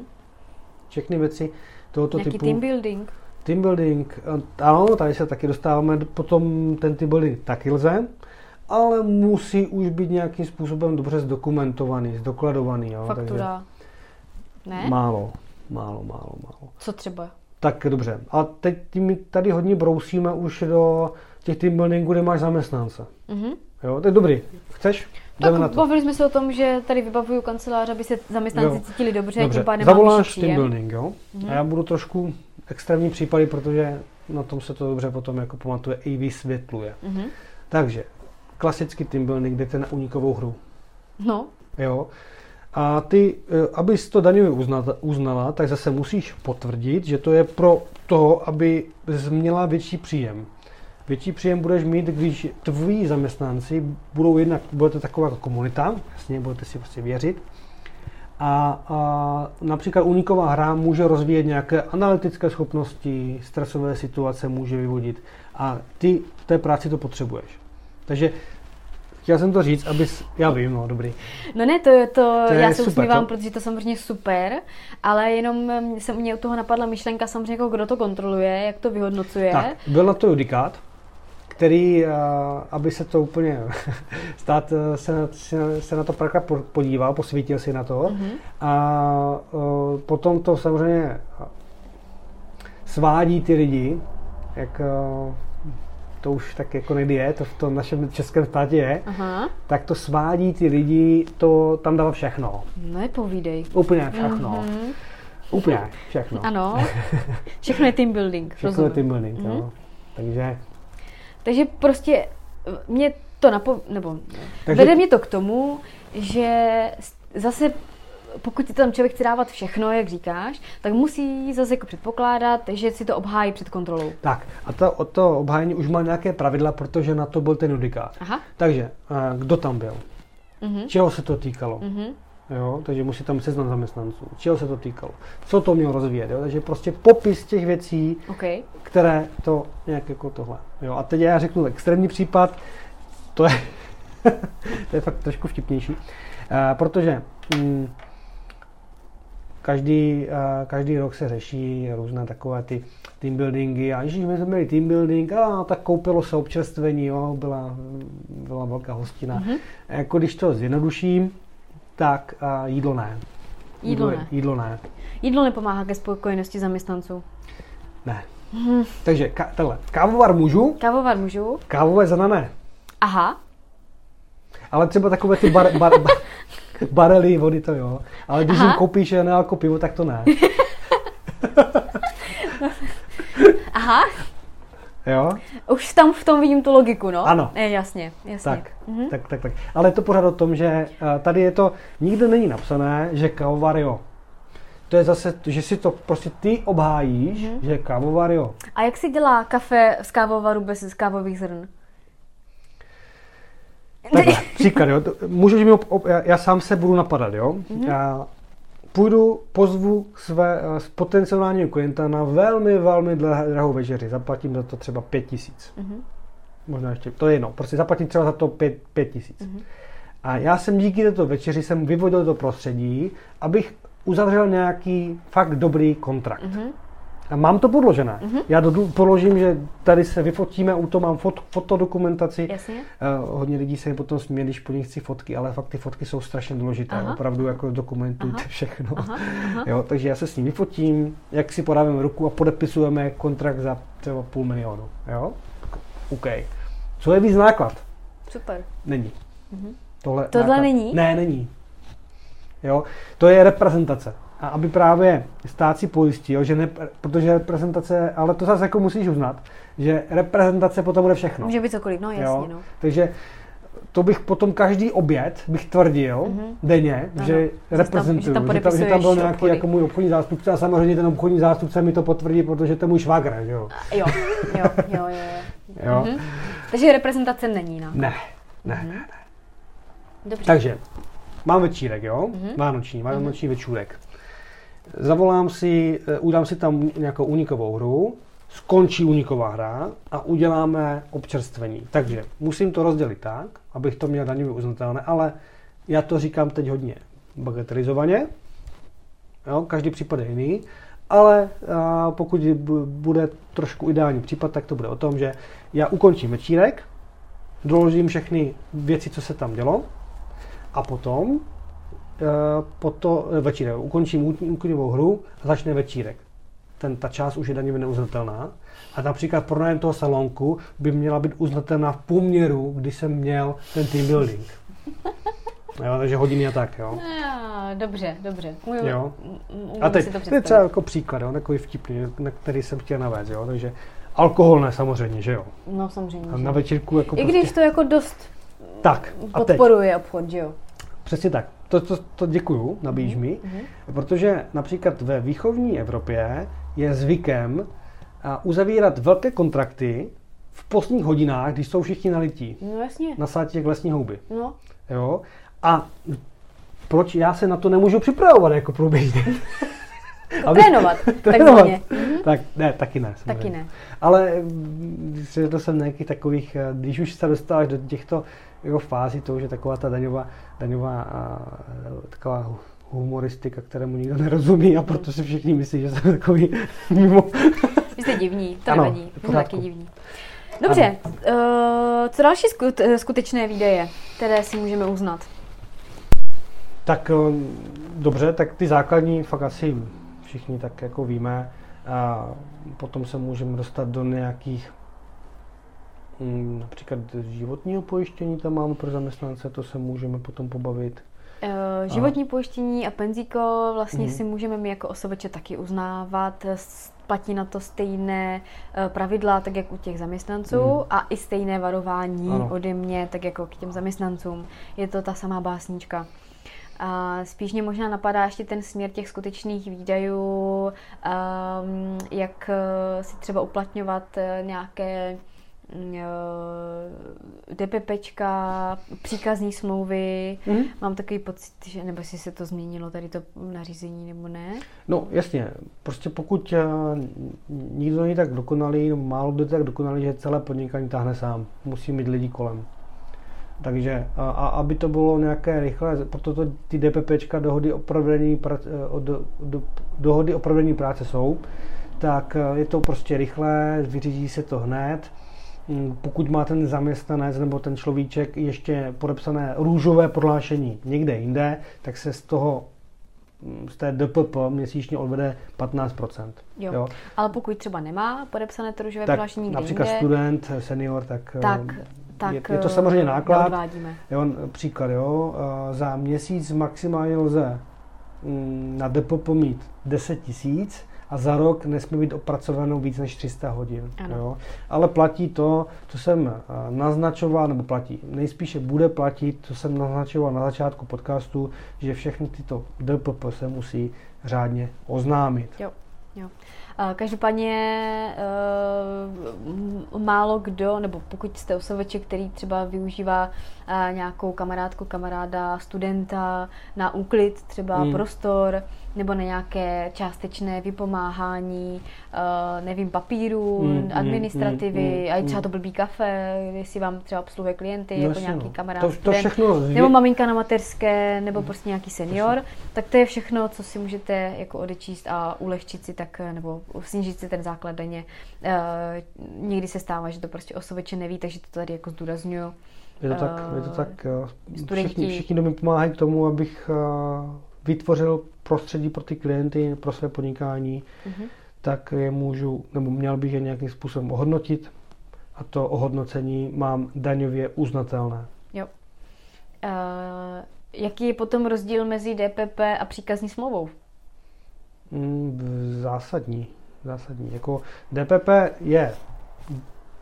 Všechny věci tohoto Nějaký typu. team building. Team building, ano, tady se taky dostáváme, potom ten team building taky lze, ale musí už být nějakým způsobem dobře zdokumentovaný, zdokladovaný. Jo, Faktura. Takže ne? Málo, málo, málo, málo. Co třeba? Tak dobře. A teď my tady hodně brousíme už do těch team buildingů, kde máš zaměstnance. Mm-hmm. Jo, to je dobrý. Chceš? Tak na to. bavili jsme se o tom, že tady vybavuju kancelář, aby se zaměstnanci jo. cítili dobře, dobře. tím pádem Zavoláš team building, jo? Mm-hmm. A já budu trošku extrémní případy, protože na tom se to dobře potom jako pamatuje i vysvětluje. Mm-hmm. Takže klasický team building, jdete na unikovou hru. No. Jo. A ty, eh, abys to daňově uznala, uznala, tak zase musíš potvrdit, že to je pro to, aby měla větší příjem. Větší příjem budeš mít, když tvoji zaměstnanci budou jednak, budete taková jako komunita, jasně, budete si prostě věřit, a, a například uniková hra může rozvíjet nějaké analytické schopnosti, stresové situace může vyvodit a ty v té práci to potřebuješ. Takže chtěl jsem to říct, abys, já vím, no dobrý. No ne, to, to, to já se usmívám, to? protože to samozřejmě super, ale jenom se mě u toho napadla myšlenka samozřejmě, jako kdo to kontroluje, jak to vyhodnocuje. Tak, byl na to judikát, který, eh, aby se to úplně stát, eh, se, se, se na to párkrát podíval, posvítil si na to mm-hmm. a eh, potom to samozřejmě svádí ty lidi, jak to už tak jako nejde je, to v tom našem českém státě je, Aha. tak to svádí ty lidi, to tam dalo všechno. No je povídej. Úplně všechno. Mm-hmm. Úplně všechno. Ano, všechno je team building. Všechno rozumím. je team building, mm-hmm. no. Takže takže prostě mě to napo... nebo Takže... vede mě to k tomu, že zase pokud ti tam člověk chce dávat všechno, jak říkáš, tak musí zase jako předpokládat, že si to obhájí před kontrolou. Tak a to, o to obhájení už má nějaké pravidla, protože na to byl ten judikát. Aha. Takže eh, kdo tam byl? Uh-huh. Čeho se to týkalo? Uh-huh. Jo, takže musí tam seznam zaměstnanců. Čeho se to týkalo? Co to mělo rozvíjet? Jo? Takže prostě popis těch věcí, okay. které to nějak jako tohle. Jo? A teď já řeknu extrémní případ, to je, to je fakt trošku vtipnější, uh, protože mm, každý, každý rok se řeší různé takové ty team buildingy a když my jsme měli team building, a tak koupilo se občerstvení, jo, byla, byla velká hostina. Mm-hmm. Jako když to zjednoduším, tak a jídlo ne. Jídlo, jídlo ne. Jídlo ne. Jídlo nepomáhá ke spokojenosti zaměstnanců. Ne. Mm-hmm. Takže ka, tenhle, kávovar můžu. Kávovar můžu. Kávové zrna ne. Aha. Ale třeba takové ty bar, bar, bar, barely vody to jo. Ale když jim koupíš nealko pivo, tak to ne. Aha. Jo? Už tam v tom vidím tu logiku, no? Ano. Je, jasně, jasně. Tak, mhm. tak, tak, tak. Ale je to pořád o tom, že eh, tady je to, nikde není napsané, že jo. To je zase, že si to prostě ty obhájíš, mm-hmm. že kávovar jo. A jak se dělá kafe z kávovaru bez kávových zrn? Takhle, příklad, jo. Můžeš mi, já, já sám se budu napadat, jo. Mm-hmm. Já půjdu, pozvu své uh, potenciálního klienta na velmi, velmi drahou večeři. Zaplatím za to třeba pět tisíc. Mm-hmm. Možná ještě, to je jedno, prostě zaplatím třeba za to pět, pět tisíc. Mm-hmm. A já jsem díky této večeři jsem vyvodil to prostředí, abych uzavřel nějaký fakt dobrý kontrakt. Mm-hmm. A mám to podložené. Mm-hmm. Já do, podložím, že tady se vyfotíme, u toho mám fot, fotodokumentaci. Jasně. Uh, hodně lidí se mi potom směje, když po nich chci fotky, ale fakt ty fotky jsou strašně důležité. Aha. Opravdu jako dokumentujte aha. všechno. Aha. Aha. Jo, takže já se s ním vyfotím, jak si podáváme ruku a podepisujeme kontrakt za třeba půl milionu. Jo? OK. Co je víc náklad? Super. Není. Mm-hmm. Tohle, Tohle náklad, není? Ne, není. Jo? To je reprezentace a aby právě stát si pojistil, že ne, protože reprezentace, ale to zase jako musíš uznat, že reprezentace potom bude všechno. Může být cokoliv, no jasně. Jo? No. Takže to bych potom každý oběd bych tvrdil mm-hmm. denně, ano. že reprezentuju, že tam, že tam, že tam byl nějaký obchody. jako můj obchodní zástupce a samozřejmě ten obchodní zástupce mi to potvrdí, protože to je můj švagr, jo. Jo, jo, jo, jo. jo. Mm-hmm. Takže reprezentace není, no. Ne, ne, mm-hmm. ne, ne. Dobře. Takže, mám večírek, jo? Mm-hmm. Vánoční, vánoční mm-hmm. večůrek zavolám si, eh, udám si tam nějakou unikovou hru, skončí uniková hra a uděláme občerstvení. Takže musím to rozdělit tak, abych to měl daňově uznatelné, ale já to říkám teď hodně bagatelizovaně, jo, každý případ je jiný, ale a, pokud bude trošku ideální případ, tak to bude o tom, že já ukončím večírek, doložím všechny věci, co se tam dělo a potom Eh, po to eh, večírek. Ukončím úkolivou hru a začne večírek. Ten, ta část už je daňově neuznatelná. A například pronájem toho salonku by měla být uznatelná v poměru, kdy jsem měl ten team building. Jo, takže hodiny a tak, jo. jo dobře, dobře. Můj, jo. A teď, to je třeba jako příklad, jo, takový vtipný, na který jsem chtěl navést, jo, takže alkohol ne, samozřejmě, že jo. No samozřejmě. A na večírku jako I prostě... když to jako dost tak, a podporuje teď. obchod, že jo. Přesně tak to, to, to děkuju, mm-hmm. mi, mm-hmm. protože například ve výchovní Evropě je zvykem uzavírat velké kontrakty v postních hodinách, když jsou všichni nalití. No jasně. Na sátě těch lesní houby. No. Jo? A proč já se na to nemůžu připravovat jako průběžně? Aby... Trénovat, trénovat. Mm-hmm. Tak ne, taky ne. Samozřejmě. Taky ne. Ale to jsem nějakých takových, eh, když už se dostáváš do těchto jako fázi toho, že taková ta daňová, daňová a, taková humoristika, kterému nikdo nerozumí a proto si všichni myslí, že jsem takový mimo. Vy jste divní, to ano, nevadí, to taky divní. Dobře, uh, co další skutečné výdaje, které si můžeme uznat? Tak uh, dobře, tak ty základní fakt asi všichni tak jako víme. A potom se můžeme dostat do nějakých například životního pojištění tam máme pro zaměstnance, to se můžeme potom pobavit. Uh, životní a... pojištění a penzíko vlastně mm. si můžeme my jako osobeče taky uznávat. Platí na to stejné uh, pravidla, tak jak u těch zaměstnanců mm. a i stejné varování ano. ode mě, tak jako k těm zaměstnancům. Je to ta samá básnička. A spíš mě možná napadá ještě ten směr těch skutečných výdajů, um, jak si třeba uplatňovat nějaké Eh, DPPčka, příkazní smlouvy. Mm. Mám takový pocit, že nebo jestli se to změnilo tady to nařízení nebo ne? No jasně, prostě pokud uh, nikdo není tak dokonalý, málo kdo tak dokonalý, že celé podnikání táhne sám. Musí mít lidi kolem. Takže a, a aby to bylo nějaké rychlé, proto to ty DPPčka, dohody o provedení, o, do, do, dohody o provedení práce jsou, tak je to prostě rychlé, vyřídí se to hned. Mm, pokud má ten zaměstnanec nebo ten človíček ještě podepsané růžové prohlášení někde jinde, tak se z toho z té DPP měsíčně odvede 15%. Jo. jo. Ale pokud třeba nemá podepsané to růžové prohlášení například jinde, student, senior, tak, tak, tak je, je to samozřejmě náklad. Jo, příklad, jo, za měsíc maximálně lze mm, na DPP mít 10 tisíc, a za rok nesmí být opracovanou víc než 300 hodin. Jo? Ale platí to, co jsem eh, naznačoval, nebo platí, nejspíše bude platit, co jsem naznačoval na začátku podcastu, že všechny tyto DPP se musí řádně oznámit. Jo, jo. Každopádně uh, málo kdo, nebo pokud jste osobeče, který třeba využívá uh, nějakou kamarádku, kamaráda, studenta na úklid, třeba mm. prostor, nebo na nějaké částečné vypomáhání, uh, nevím, papíru, mm, mm administrativy, mm, a i třeba mm. to blbý kafe, jestli vám třeba obsluhuje klienty, no, jako nějaký no. kamarád, to, to všechno nebo maminka na mateřské, nebo prostě nějaký senior, tak to je všechno, co si můžete jako odečíst a ulehčit si tak, nebo snížit si ten základ daně. Uh, někdy se stává, že to prostě osobeče neví, takže to tady jako zdůraznuju. Je to tak, je to tak. Všichni, všichni mi pomáhají k tomu, abych uh, vytvořil prostředí pro ty klienty, pro své podnikání, mm-hmm. tak je můžu, nebo měl bych je nějakým způsobem ohodnotit a to ohodnocení mám daňově uznatelné. Jo. Uh, jaký je potom rozdíl mezi DPP a příkazní smlouvou? Mm, zásadní. Zásadní. Jako DPP je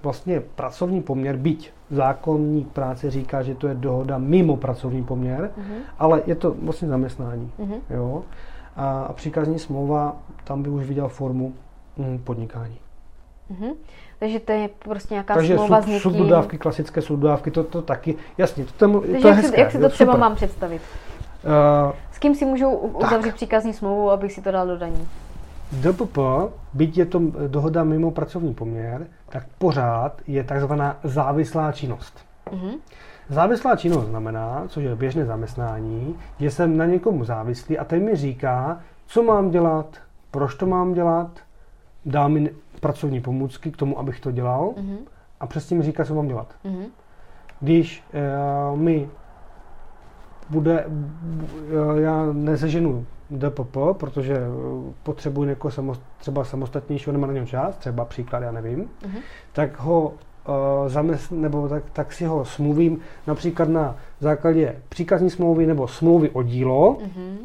vlastně pracovní poměr, byť zákonník práce říká, že to je dohoda mimo pracovní poměr, uh-huh. ale je to vlastně zaměstnání. Uh-huh. Jo? A, a příkazní smlouva, tam by už viděl formu hm, podnikání. Uh-huh. Takže to je prostě nějaká Takže smlouva sub, s někým. subdodávky, klasické subdodávky, to, to taky, jasně, to, to, Takže to je jak hezké. Se, jak si to třeba super. mám představit? Uh, s kým si můžou uzavřít tak. příkazní smlouvu, abych si to dal do daní? DPP, byť je to dohoda mimo pracovní poměr, tak pořád je takzvaná závislá činnost. Mm-hmm. Závislá činnost znamená, což je běžné zaměstnání, že jsem na někomu závislý a ten mi říká, co mám dělat, proč to mám dělat, dá mi pracovní pomůcky k tomu, abych to dělal mm-hmm. a přesně mi říká, co mám dělat. Mm-hmm. Když uh, mi bude, uh, já neseženu DPP, protože eh, potřebuji někoho samost, třeba samostatnějšího, nemá na něm čas, třeba příklad, já nevím, uh-huh. tak ho uh, zamest, nebo tak, tak si ho smluvím například na základě příkazní smlouvy nebo smlouvy o dílo. Uh-huh.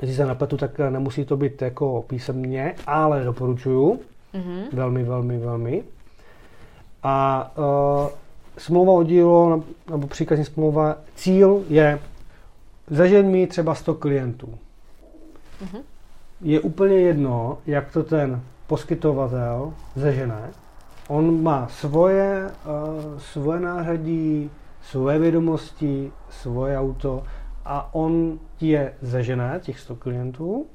Jestli se napletu, tak eh, nemusí to být jako písemně, ale doporučuju. Uh-huh. Velmi, velmi, velmi. A uh, smlouva o dílo nebo příkazní smlouva, cíl je zažen mi třeba 100 klientů. Mm-hmm. Je úplně jedno, jak to ten poskytovatel zežene. On má svoje, uh, svoje nářadí, svoje vědomosti, svoje auto a on ti je zežené, těch 100 klientů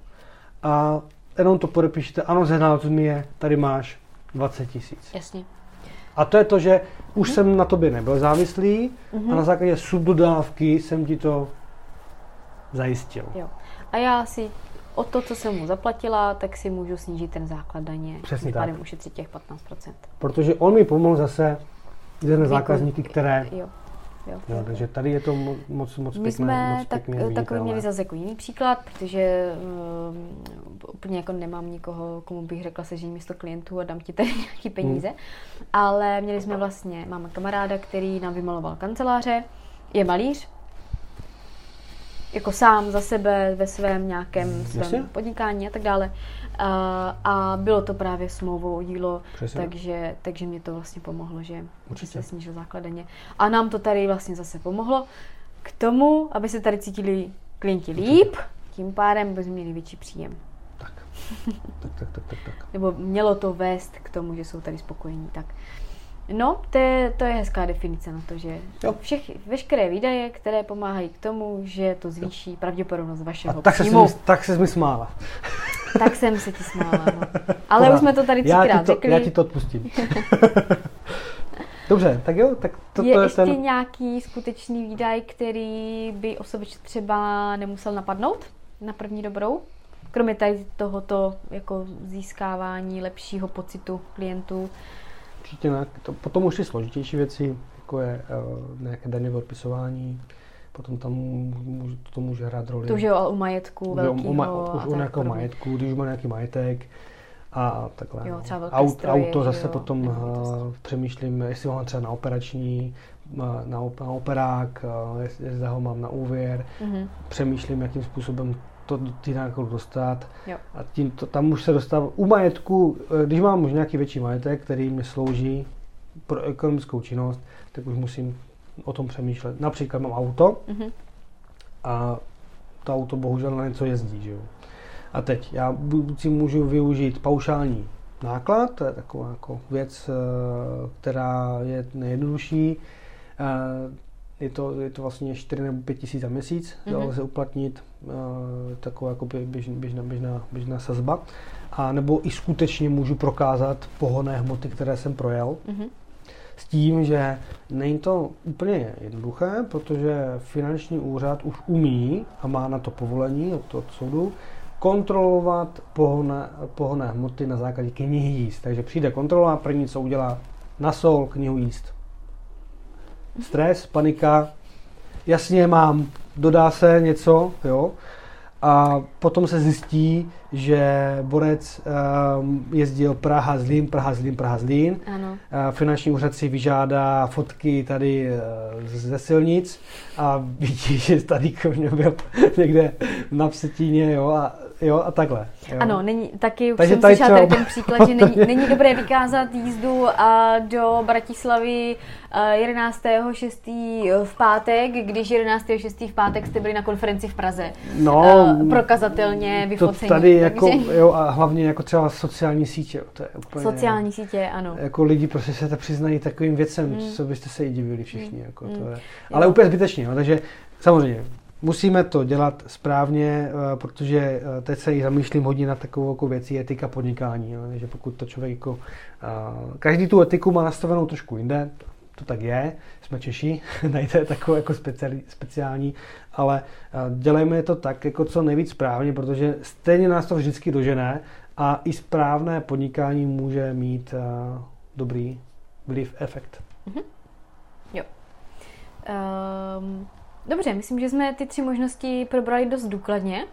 a jenom to podepíšete, ano, zehnal mi je, tady máš 20 tisíc. Jasně. A to je to, že už mm-hmm. jsem na tobě nebyl závislý mm-hmm. a na základě subdodávky jsem ti to zajistil. Jo. A já si o to, co jsem mu zaplatila, tak si můžu snížit ten základ daně. Přesně tak. ušetřit těch 15%. Protože on mi pomohl zase jedné zákazníky, které... Jo. Jo, jo, takže tady je to moc, moc, moc My jsme moc tak, takový měli zase jako jiný příklad, protože um, úplně jako nemám nikoho, komu bych řekla, že místo klientů a dám ti tady nějaký peníze. Hmm. Ale měli jsme vlastně, máme kamaráda, který nám vymaloval kanceláře, je malíř, jako sám za sebe ve svém nějakém svém Jasně? podnikání a tak dále. A, a bylo to právě smlouvou o dílo, takže, takže mě to vlastně pomohlo, že, že se snížil základeně. A nám to tady vlastně zase pomohlo k tomu, aby se tady cítili klienti líp, tím pádem by měli větší příjem. Tak. tak, tak, tak, tak, tak. Nebo mělo to vést k tomu, že jsou tady spokojení. Tak. No, to je, to je hezká definice na to, že všech, veškeré výdaje, které pomáhají k tomu, že to zvýší jo. pravděpodobnost vašeho A tak příjmu. Se tak se mi smála. Tak jsem se ti smála, no. Ale Pořád. už jsme to tady třikrát já řekli. Já ti to odpustím. Dobře, tak jo, tak to, je to je ještě ten... nějaký skutečný výdaj, který by osobeč třeba nemusel napadnout na první dobrou? Kromě tady tohoto jako získávání lepšího pocitu klientů. Určitě ne. To, potom už ty složitější věci, jako je uh, nějaké daňové odpisování, potom tam může, to může hrát roli. To už je o majetku velkého. O, ma, už o nějakého majetku, když už má nějaký majetek a takhle. Jo, třeba Aut, stroje, auto zase jo, potom uh, přemýšlím, jestli ho mám třeba na operační, na, na operák, jestli, jestli ho mám na úvěr. Mm-hmm. Přemýšlím, jakým způsobem to ty nákladu dostat. Jo. A tím to, tam už se dostává. U majetku, eh, když mám už nějaký větší majetek, který mi slouží pro ekonomickou činnost, tak už musím o tom přemýšlet. Například mám auto mm-hmm. a to auto bohužel na něco jezdí. Že jo? A teď já si můžu využít paušální náklad, to je taková jako věc, eh, která je nejjednodušší. Je to, je to vlastně 4 nebo 5 tisíc za měsíc, mm-hmm. lze uplatnit uh, taková jako běž, běžná, běžná, běžná sazba. A nebo i skutečně můžu prokázat pohonné hmoty, které jsem projel. Mm-hmm. S tím, že není to úplně jednoduché, protože finanční úřad už umí a má na to povolení od, od soudu kontrolovat pohonné, pohonné hmoty na základě knihy jíst. Takže přijde kontrola, první co udělá, na sol knihu jíst stres, panika, jasně mám, dodá se něco, jo, a potom se zjistí, že borec um, jezdil Praha Zlín, Praha Zlín, Praha Zlín. Ano. Finanční úřad si vyžádá fotky tady uh, ze silnic a vidí, že tady kromě byl někde na Psetíně, jo, a jo, a takhle. Jo. Ano, není, taky už Takže jsem slyšela třeba... tady ten příklad, že není, není dobré vykázat jízdu a do Bratislavy 11.6. v pátek, když 11.6. v pátek jste byli na konferenci v Praze. No, prokazatelně vyfocení. To tady jako, jo, a hlavně jako třeba sociální sítě. To je úplně, sociální sítě, ano. Jako lidi prostě se to přiznají takovým věcem, hmm. co byste se i divili všichni. Hmm. Jako, to hmm. je. Ale jo. úplně zbytečně, no, takže samozřejmě Musíme to dělat správně, eh, protože eh, teď se i zamýšlím hodně na takovou jako věcí etika podnikání. Že pokud to člověk jako, eh, každý tu etiku má nastavenou trošku jinde, to tak je, jsme Češi, najde takovou jako speciální, speciální, ale dělejme to tak jako co nejvíc správně, protože stejně nás to vždycky dožené a i správné podnikání může mít dobrý vliv, efekt. Mm-hmm. Jo. Um... Dobře, myslím, že jsme ty tři možnosti probrali dost důkladně.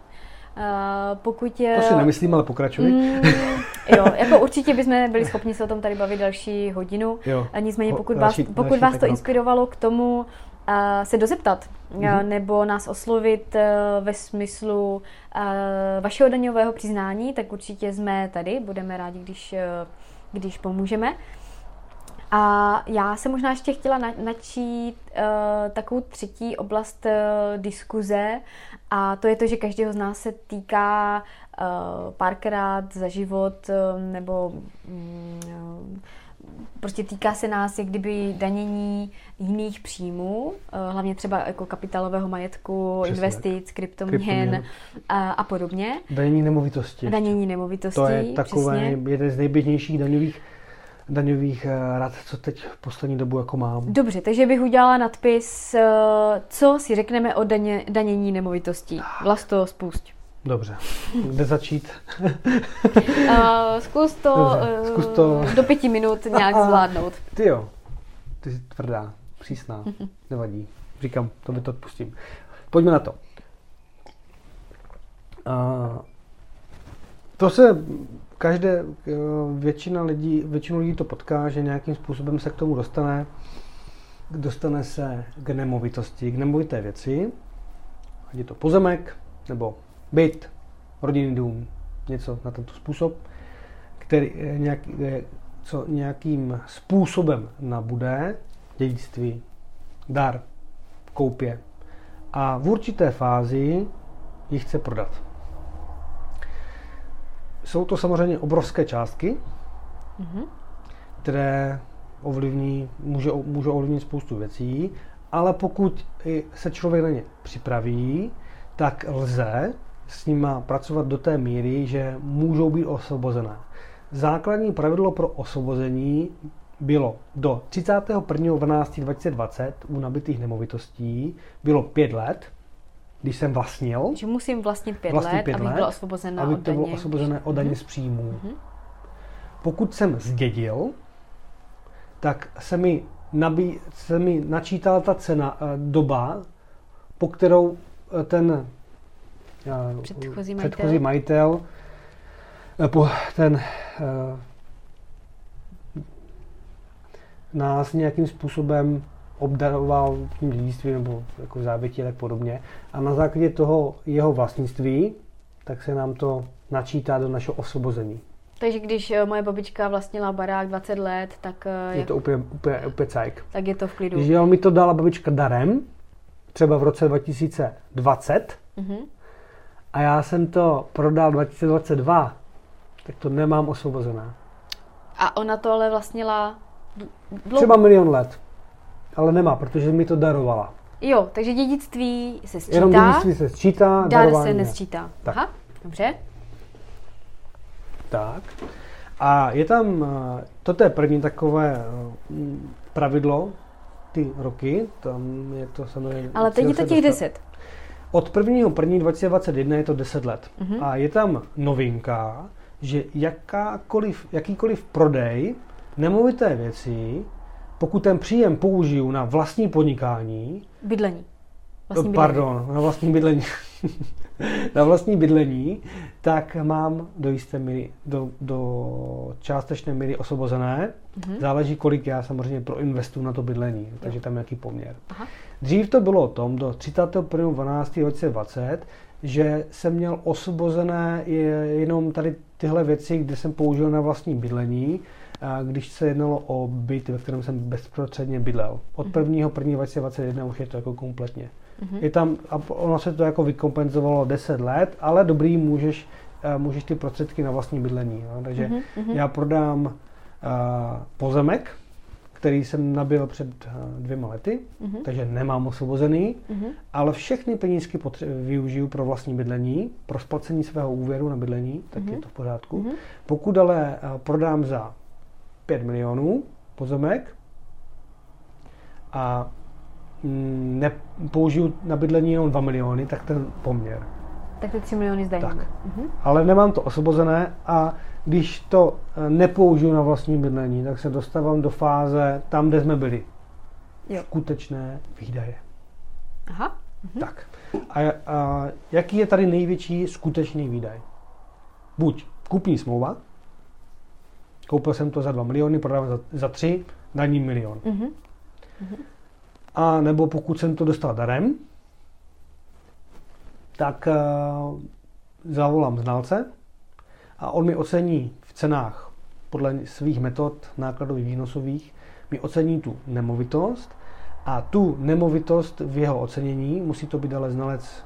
Uh, pokud je... To si nemyslím, ale pokračuj. Mm, jo, jako určitě bychom byli schopni se o tom tady bavit další hodinu. Jo. Nicméně, pokud další, vás, pokud další vás to rok. inspirovalo k tomu uh, se dozeptat, mm-hmm. uh, nebo nás oslovit uh, ve smyslu uh, vašeho daňového přiznání, tak určitě jsme tady. Budeme rádi, když, uh, když pomůžeme. A já jsem možná ještě chtěla načít uh, takovou třetí oblast uh, diskuze a to je to, že každého z nás se týká uh, párkrát za život uh, nebo um, prostě týká se nás jak kdyby danění jiných příjmů, hlavně třeba jako kapitálového majetku, Přesně investic, kryptoměn a, a podobně. Danění nemovitosti. Danění nemovitosti, To je takové jeden z nejběžnějších daňových daňových eh, rad, co teď v poslední dobu jako mám. Dobře, takže bych udělala nadpis, eh, co si řekneme o daně, danění nemovitostí. Vlasto, spust. Dobře, kde začít? uh, zkus, to, Dobře, zkus to do pěti minut nějak zvládnout. Ty jo, ty jsi tvrdá, přísná, nevadí. Říkám, to by to odpustím. Pojďme na to. Uh, to se každé, eh, většina lidí, většinu lidí to potká, že nějakým způsobem se k tomu dostane, dostane se k nemovitosti, k nemovité věci, ať je to pozemek, nebo byt, rodinný dům, něco na tento způsob, který eh, nějak, eh, co nějakým způsobem nabude, dědictví, dar, koupě a v určité fázi ji chce prodat. Jsou to samozřejmě obrovské částky, mm-hmm. které ovlivní, může, může ovlivnit spoustu věcí, ale pokud se člověk na ně připraví, tak lze s nima pracovat do té míry, že můžou být osvobozené. Základní pravidlo pro osvobození bylo do 31.12.2020 u nabitých nemovitostí bylo pět let, když jsem vlastnil. Že musím vlastnit pět vlastnit let, pět abych let, byla osvobozená aby od daně. bylo osvobozené od daně mm-hmm. z příjmů. Mm-hmm. Pokud jsem zdědil, tak se mi, nabí, se mi načítala ta cena, eh, doba, po kterou eh, ten eh, předchozí majitel, předchozí majitel po ten nás nějakým způsobem obdaroval tím dědictvím nebo jako zábětí a tak podobně. A na základě toho jeho vlastnictví, tak se nám to načítá do našeho osvobození. Takže když eh, moje babička vlastnila barák 20 let, tak... Eh, je to úplně, úplně, úplně cajk. Tak je to v klidu. Když mi to dala babička darem, třeba v roce 2020, mm-hmm. a já jsem to prodal 2022, tak to nemám osvobozené. A ona to ale vlastnila dlouho? Třeba milion let. Ale nemá, protože mi to darovala. Jo, takže dědictví se sčítá. Jenom dědictví se sčítá, Dar se nesčítá. Tak. Aha, dobře. Tak. A je tam, eh, toto je první takové eh, pravidlo, ty roky, tam je to samozřejmě... Ale teď je to těch 10. Od 1. 1. 2021 je to 10 let. Uh-huh. A je tam novinka, že jakákoliv, jakýkoliv prodej nemovité věci, pokud ten příjem použiju na vlastní podnikání... Bydlení. Vlastní pardon, bydlení. na vlastní bydlení. na vlastní bydlení, tak mám do jisté míry, do, do částečné míry osvobozené. Mm-hmm. Záleží, kolik já samozřejmě proinvestuju na to bydlení, jo. takže tam je nějaký poměr. Aha. Dřív to bylo o tom, do 31.12.2020, že jsem měl osvobozené jenom tady tyhle věci, kde jsem použil na vlastní bydlení, když se jednalo o byt, ve kterém jsem bezprostředně bydlel. Od 1. 1. 2021 už je to jako kompletně. Mm-hmm. Je tam, a ono se to jako vykompenzovalo 10 let, ale dobrý, můžeš, eh, můžeš ty prostředky na vlastní bydlení. Jo? Takže mm-hmm. já prodám uh, pozemek, který jsem nabil před uh, dvěma lety, mm-hmm. takže nemám osvobozený, mm-hmm. ale všechny penízky potře- využiju pro vlastní bydlení, pro splacení svého úvěru na bydlení, tak mm-hmm. je to v pořádku. Mm-hmm. Pokud ale prodám za 5 milionů pozemek a mm, nepoužiju na bydlení jenom 2 miliony, tak ten poměr. Tak ty 3 miliony zdaní. Tak. Mhm. Ale nemám to osvobozené a když to eh, nepoužiju na vlastní bydlení, tak se dostávám do fáze tam, kde jsme byli. Jo. Skutečné výdaje. Aha. Mhm. Tak. A, a jaký je tady největší skutečný výdaj? Buď kupní smlouva, Koupil jsem to za 2 miliony, prodávám za, za 3, daní milion. Mm-hmm. A nebo pokud jsem to dostal darem, tak uh, zavolám znalce a on mi ocení v cenách podle svých metod nákladových výnosových, mi ocení tu nemovitost a tu nemovitost v jeho ocenění, musí to být ale znalec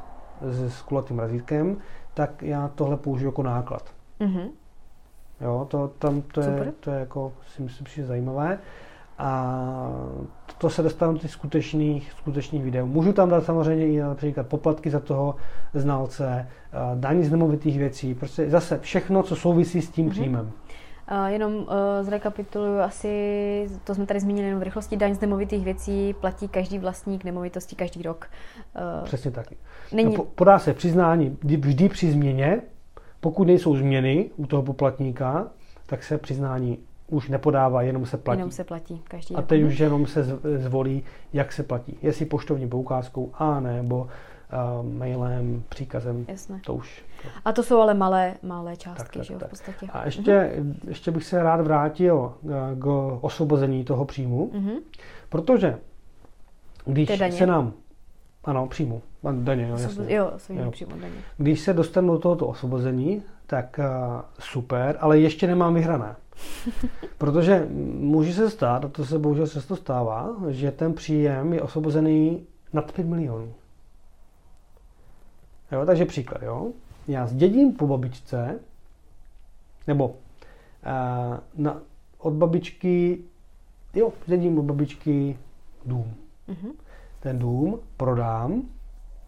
s kulatým razítkem, tak já tohle použiju jako náklad. Mm-hmm. Jo, to, tam to je, to je jako, si myslím, že zajímavé. A to se dostávám do těch skutečných, skutečných videů. Můžu tam dát samozřejmě i například poplatky za toho znalce, daní z nemovitých věcí, prostě zase všechno, co souvisí s tím mm-hmm. příjmem. Uh, jenom uh, zrekapituluju asi, to jsme tady zmínili jenom v rychlosti, daň z nemovitých věcí platí každý vlastník nemovitosti každý rok. Uh, Přesně tak. Není... No, podá se přiznání vždy při změně pokud nejsou změny u toho poplatníka, tak se přiznání už nepodává, jenom se platí. Jenom se platí každý A teď už jenom se zvolí, jak se platí. Jestli poštovní poukázkou, a nebo uh, mailem, příkazem. Jasné. To už. To... A to jsou ale malé, malé částky, tak, tak, že jo, v podstatě. A ještě, uh-huh. ještě bych se rád vrátil uh, k osvobození toho příjmu, uh-huh. protože když se nám ano, příjmu. Daně, no, jasně. Jo, jo. přímo daně. Když se dostanu do tohoto osvobození, tak uh, super, ale ještě nemám vyhrané. Protože může se stát, a to se bohužel často stává, že ten příjem je osvobozený nad 5 milionů. Jo, takže příklad, jo. Já zdědím po babičce, nebo uh, na, od babičky, jo, zdědím od babičky dům. Mm-hmm ten dům prodám,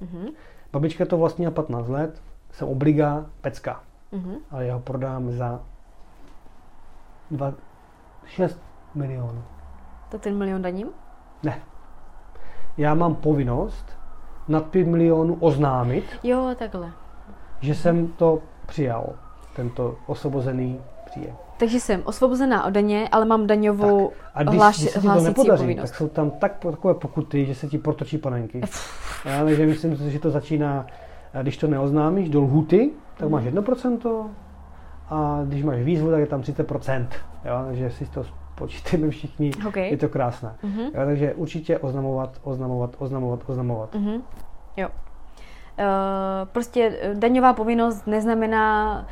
mm-hmm. babička to vlastní na 15 let, jsem obliga pecka, mm-hmm. ale já ho prodám za 2, 6, milionů. To ten milion daním? Ne. Já mám povinnost nad 5 milionů oznámit, Jo, takhle. že jsem to přijal, tento osvobozený příjem. Takže jsem osvobozená od daně, ale mám daňovou A když, hláš, když se ti to nepodaří, povinnost. tak jsou tam tak, takové pokuty, že se ti protočí panenky. Já, takže myslím, že to začíná, když to neoznámíš do lhuty, tak máš 1%, a když máš výzvu, tak je tam 30%. Jo? Takže si to spočítejme všichni, OK. je to krásné. Mhm. Jo? Takže určitě oznamovat, oznamovat, oznamovat, oznamovat. Mhm. Jo. Uh, prostě daňová povinnost neznamená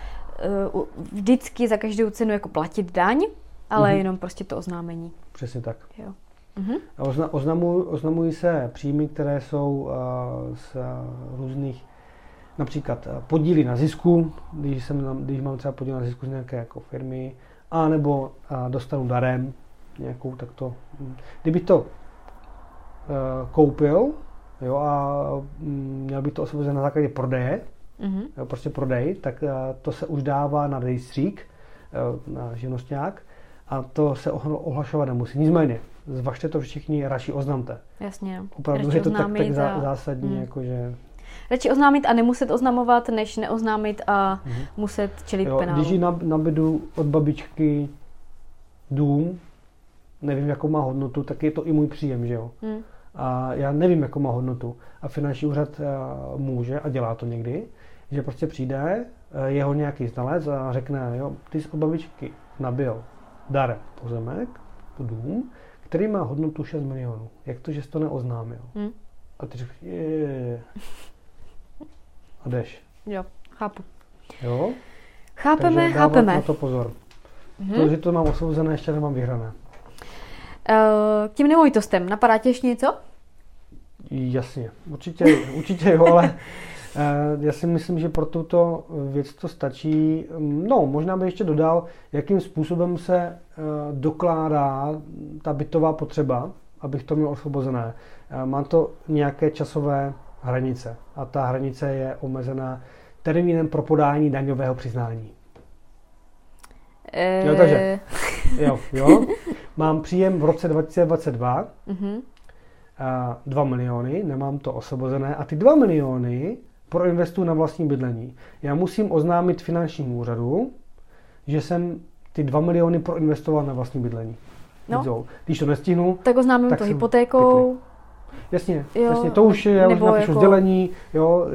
uh, vždycky za každou cenu jako platit daň, ale Mhm. jenom prostě to oznámení. Přesně tak. Jo. Mhm. A Ozna, oznamuj, oznamují se příjmy, které jsou uh, z uh, různých, například uh, podíly na zisku, když, jsem, na- když mám třeba podíl na zisku z nějaké jako firmy, a nebo uh, dostanu darem nějakou takto. hm. Kdyby to uh, koupil jo, a mm, měl by to osvobozené na základě prodeje, Mhm. jo, prostě prodej, tak uh, to se už dává na rejstřík, uh, na živnostňák a to se ohla- ohlašovat nemusí. Nicméně, zvažte to všichni, radši oznamte. Jasně. Opravdu Radši je to tak, tak zá, a- zásadní, Hmm. jako že Radši oznámit a nemuset oznamovat, než neoznámit a Mhm. muset čelit jo, penálu. když ji nab- nabedu od babičky dům, nevím, jakou má hodnotu, tak je to i můj příjem, že jo. Hm. A já nevím, jakou má hodnotu. A finanční úřad eh, může, a dělá to někdy, že prostě přijde eh, jeho nějaký znalec a řekne, jo, ty jsi od babičky nabil darem pozemek, dům, který má hodnotu 6 milionů. Jak to, že jsi to neoznámil? Hm. A ty řekl, je. A jdeš. Jo, chápu. Jo? Chápeme, Takže chápeme. na to pozor. Mhm. Protože to mám osvobozené, ještě nemám vyhrané. Eh, K těm nemovitostem napadá tě ještě něco? Jasně, určitě, určitě jo, ale já si myslím, že pro tuto věc to stačí. No, možná bych ještě dodal, jakým způsobem se eh, dokládá ta bytová potřeba, abych to měl osvobozené. Eh, Má to nějaké časové hranice a ta hranice je omezená termínem pro podání daňového přiznání. Eh, Jo, takže. Jo, jo. Mám příjem v roce 2022 mhm. a 2 miliony, nemám to osvobozené a ty 2 miliony proinvestuju na vlastní bydlení. Já musím oznámit finančnímu úřadu, že jsem ty 2 miliony proinvestoval na vlastní bydlení. No. Když to nestihnu, Tak oznámím Tak to hypotékou, jasně, Jo, jasně, to už je, já už napíšu jako sdělení, jo,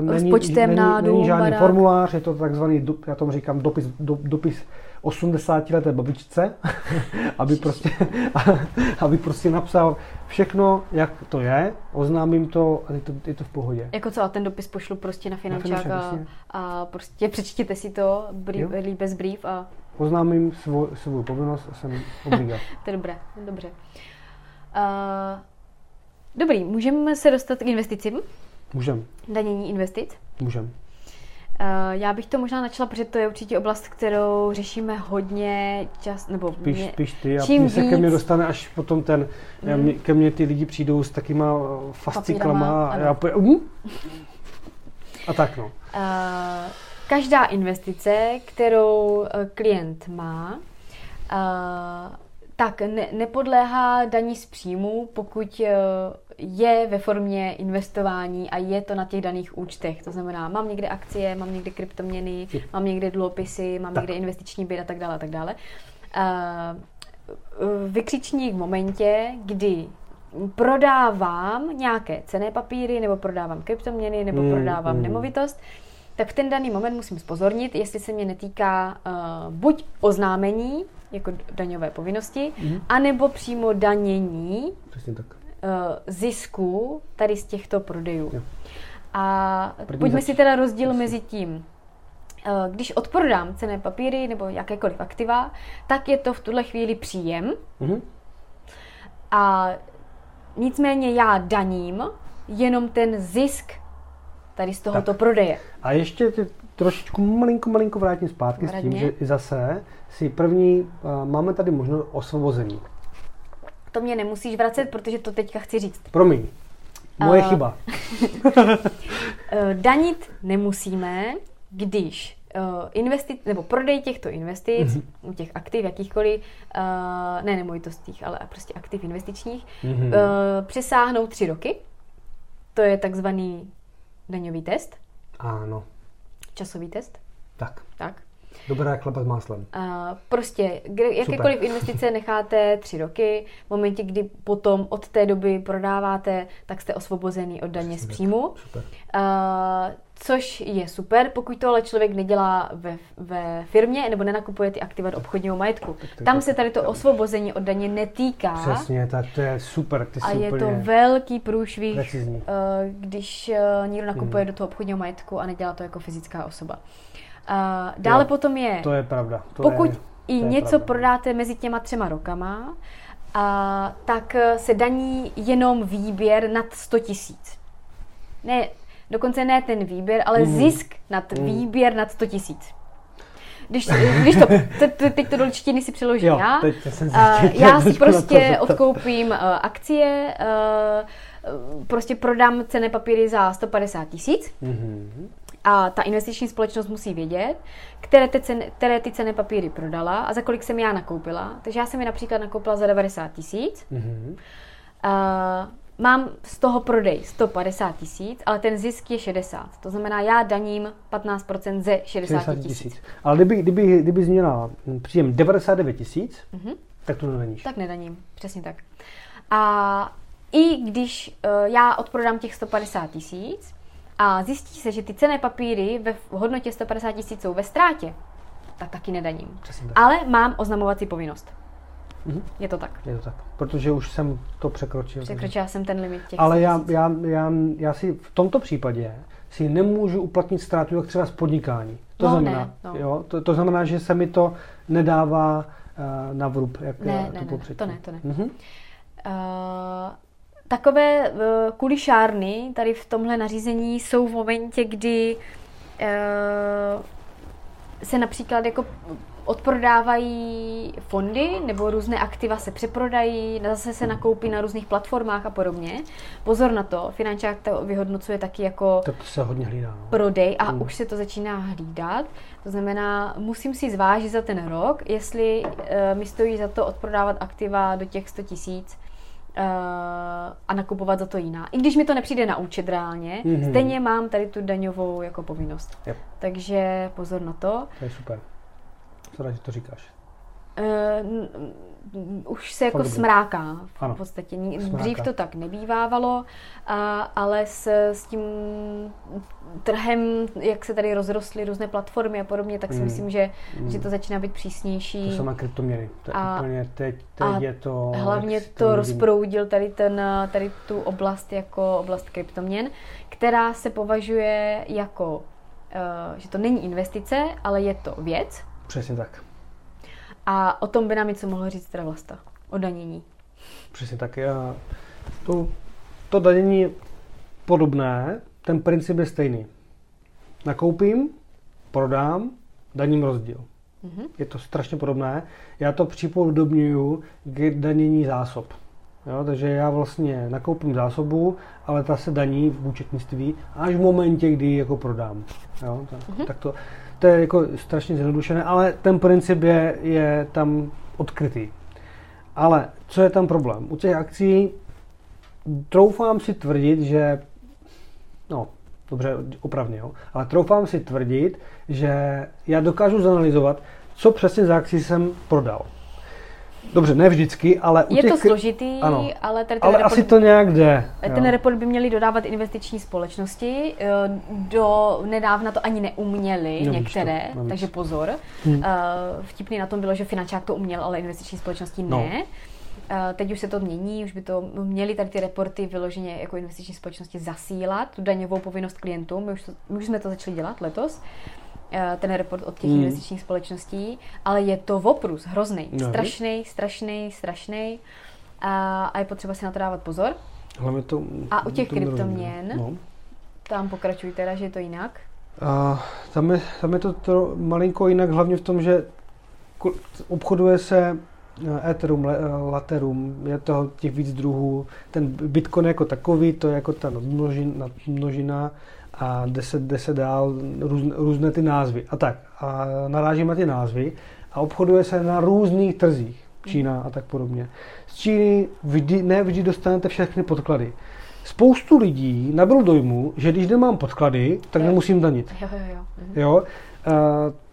není, počtem není, na není žádný barák. formulář, je to takzvaný, já tomu říkám dopis, do, dopis 80 leté babičce, aby prostě, aby prostě napsal všechno, jak to je, oznámím to a je to, je to v pohodě. jako co, a ten dopis pošlu prostě na finančák a, jasně. a prostě přečtěte si to, brief, Jo. líp bez brief a Oznámím svou, svou povinnost a jsem obligat. to je dobré, dobře. Uh, dobrý, můžeme se dostat k investicím, Můžem, danění investic. můžem. Uh, já bych to možná načala, protože to je určitě oblast, kterou řešíme hodně čas, nebo Spíš, mě, spíš ty a čím mě se ke mně víc- dostane až potom ten, Mm. mm. ke mně ty lidi přijdou s takýma eh, fasciklama a já pojď, um? A tak no. Uh, každá investice, kterou eh, klient má, uh, tak ne, nepodléhá daní z příjmu, pokud eh, je ve formě investování a je to na těch daných účtech. To znamená, mám někde akcie, mám někde kryptoměny, mám někde dluhopisy, mám Tak. někde investiční byt a tak dále, a tak dále. Uh, vykřičník v momentě, kdy prodávám nějaké cené papíry, nebo prodávám kryptoměny, nebo Mm, prodávám mm. nemovitost, tak v ten daný moment musím spozornit, jestli se mě netýká uh, buď oznámení, jako daňové povinnosti, Mhm. anebo přímo danění Přesně tak. Uh, zisku tady z těchto prodejů. Jo. A První pojďme zač- si teda rozdíl Jasně. mezi tím. Uh, Když odprodám cené papíry nebo jakékoliv aktiva, tak je to v tuhle chvíli příjem Mhm. a nicméně já daním jenom ten zisk tady z tohoto Tak. prodeje. A ještě tě trošičku malinko, malinko vrátím zpátky s tím, Radně. že i zase si první, uh, máme tady možnost osvobození. To mě nemusíš vracet, protože to teďka chci říct. Promiň, moje A- chyba. Eh, Danit nemusíme, když investic, nebo prodej těchto investic, mm-hmm. těch aktiv, jakýchkoliv, uh, ne nemovitostích, ale prostě aktiv investičních, mm-hmm. uh, přesáhnou tři roky. To je takzvaný daňový test. Ano. Časový test. Tak. Tak. Dobrá chleba s máslem. Uh, prostě, jakékoliv investice necháte tři roky, v momentě, kdy potom od té doby prodáváte, tak jste osvobozený od daně z příjmu. Super. Uh, což je super, pokud to ale člověk nedělá ve, ve firmě nebo nenakupuje ty aktiva do obchodního majetku. Tam se tady to osvobození od daně netýká. Přesně, tak to je super. Ty a je to velký průšvih, uh, když uh, někdo nakupuje hmm. do toho obchodního majetku a nedělá to jako fyzická osoba. Uh, dále jo, potom je, to je pravda. To pokud je, i něco pravda. prodáte mezi těma třema rokama, a, tak se daní jenom výběr nad 100 tisíc. Ne, dokonce ne ten výběr, ale mm. zisk nad mm. výběr nad 100 tisíc. Když, když to, te, teď to do čtiny si přeložím jo, já, teď jsem uh, já si prostě odkoupím uh, akcie, uh, prostě prodám cené papíry za 150 tisíc. Mm-hmm. A ta investiční společnost musí vědět, které ty, ceny, které ty ceny papíry prodala a za kolik jsem já nakoupila. Takže já jsem je například nakoupila za 90 tisíc. Mm-hmm. Uh, mám z toho prodej 150 tisíc, ale ten zisk je 60. To znamená, já daním 15% ze 60 tisíc. Ale kdyby, kdyby, kdyby změnila příjem 99 tisíc, mm-hmm. tak to nedaníš. Tak nedaním, přesně tak. A i když uh, já odprodám těch 150 tisíc, a zjistí se, že ty cené papíry ve hodnotě 150 tisíc jsou ve ztrátě, tak taky nedaním. Přesně tak. Ale mám oznamovací povinnost. Mm-hmm. Je to tak. Je to tak, protože už jsem to překročil. Překročila takže... jsem ten limit těch Ale já, já, já, já si v tomto případě si nemůžu uplatnit ztrátu jak třeba z podnikání. To no, znamená, ne, no. jo, to, to znamená, že se mi to nedává uh, na vrub, jak ne, to ne, ne, to ne, to ne. Mm-hmm. Uh, takové uh, kulišárny tady v tomhle nařízení jsou v momentě, kdy uh, se například jako odprodávají fondy nebo různé aktiva se přeprodají, zase se nakoupí na různých platformách a podobně. Pozor na to, finančák to vyhodnocuje taky jako tak to se hodně hlídá, no. prodej a hmm. už se to začíná hlídat. To znamená, musím si zvážit za ten rok, jestli uh, mi stojí za to odprodávat aktiva do těch 100 tisíc a nakupovat za to jiná. I když mi to nepřijde na účet reálně, mm-hmm. stejně mám tady tu daňovou jako povinnost. Yep. Takže pozor na to. To je super. Co rád, že to říkáš. Už se jako smráká v ano, podstatě. Dřív to tak nebývávalo, a, ale s, s tím trhem, jak se tady rozrostly různé platformy a podobně, tak si mm. myslím, že, mm. že to začíná být přísnější. To jsou kryptoměny. To a, úplně teď, teď a je to... Hlavně to rozproudil tady, ten, tady tu oblast jako oblast kryptoměn, která se považuje jako, uh, že to není investice, ale je to věc. Přesně tak. A o tom by nám něco mohlo říct teda Vlasta, o danění. Přesně tak. Já, to, to danění je podobné, ten princip je stejný. Nakoupím, prodám, daním rozdíl. Mm-hmm. Je to strašně podobné. Já to připodobňuju k danění zásob. Jo, takže já vlastně nakoupím zásobu, ale ta se daní v účetnictví až v momentě, kdy ji jako prodám. Jo, tak, mm-hmm. tak to, to je jako strašně zjednodušené, ale ten princip je, je tam odkrytý. Ale co je tam problém? U těch akcí troufám si tvrdit, že no, dobře, opravně, jo, ale troufám si tvrdit, že já dokážu zanalizovat, co přesně za akcí jsem prodal. Dobře, ne vždycky, ale u Je těch... to složitý, ano. ale tady ten ale report, asi to nějak jde. Ten jo. report by měli dodávat investiční společnosti. Eh, do nedávna to ani neuměli no, některé, to, takže pozor. Hmm. Eh, vtipný na tom bylo, že finančák to uměl, ale investiční společnosti no. ne. No. Teď už se to mění, už by to měli tady ty reporty vyloženě jako investiční společnosti zasílat, tu daňovou povinnost klientům. My už, to, my už jsme to začali dělat letos. Ten report od těch mm. investičních společností, ale je to oprus, hrozný, no. strašný, strašný, strašný a, a je potřeba si na to dávat pozor. Hlavně to, a u těch kryptoměn, no. tam pokračují teda, že je to jinak? A tam, je, tam je to, to malinko jinak, hlavně v tom, že obchoduje se eh, Ethereum, Laterum, je to těch víc druhů. Ten Bitcoin jako takový, to je jako ta množina, množina a jde se, jde se dál různé, různé ty názvy a tak. A narážíme ty názvy a obchoduje se na různých trzích. Čína a tak podobně. Z Číny vždy, ne vždy dostanete všechny podklady. Spoustu lidí nabyl dojmu, že když nemám podklady, tak jo. nemusím danit. Jo, jo, jo. Mhm. jo? A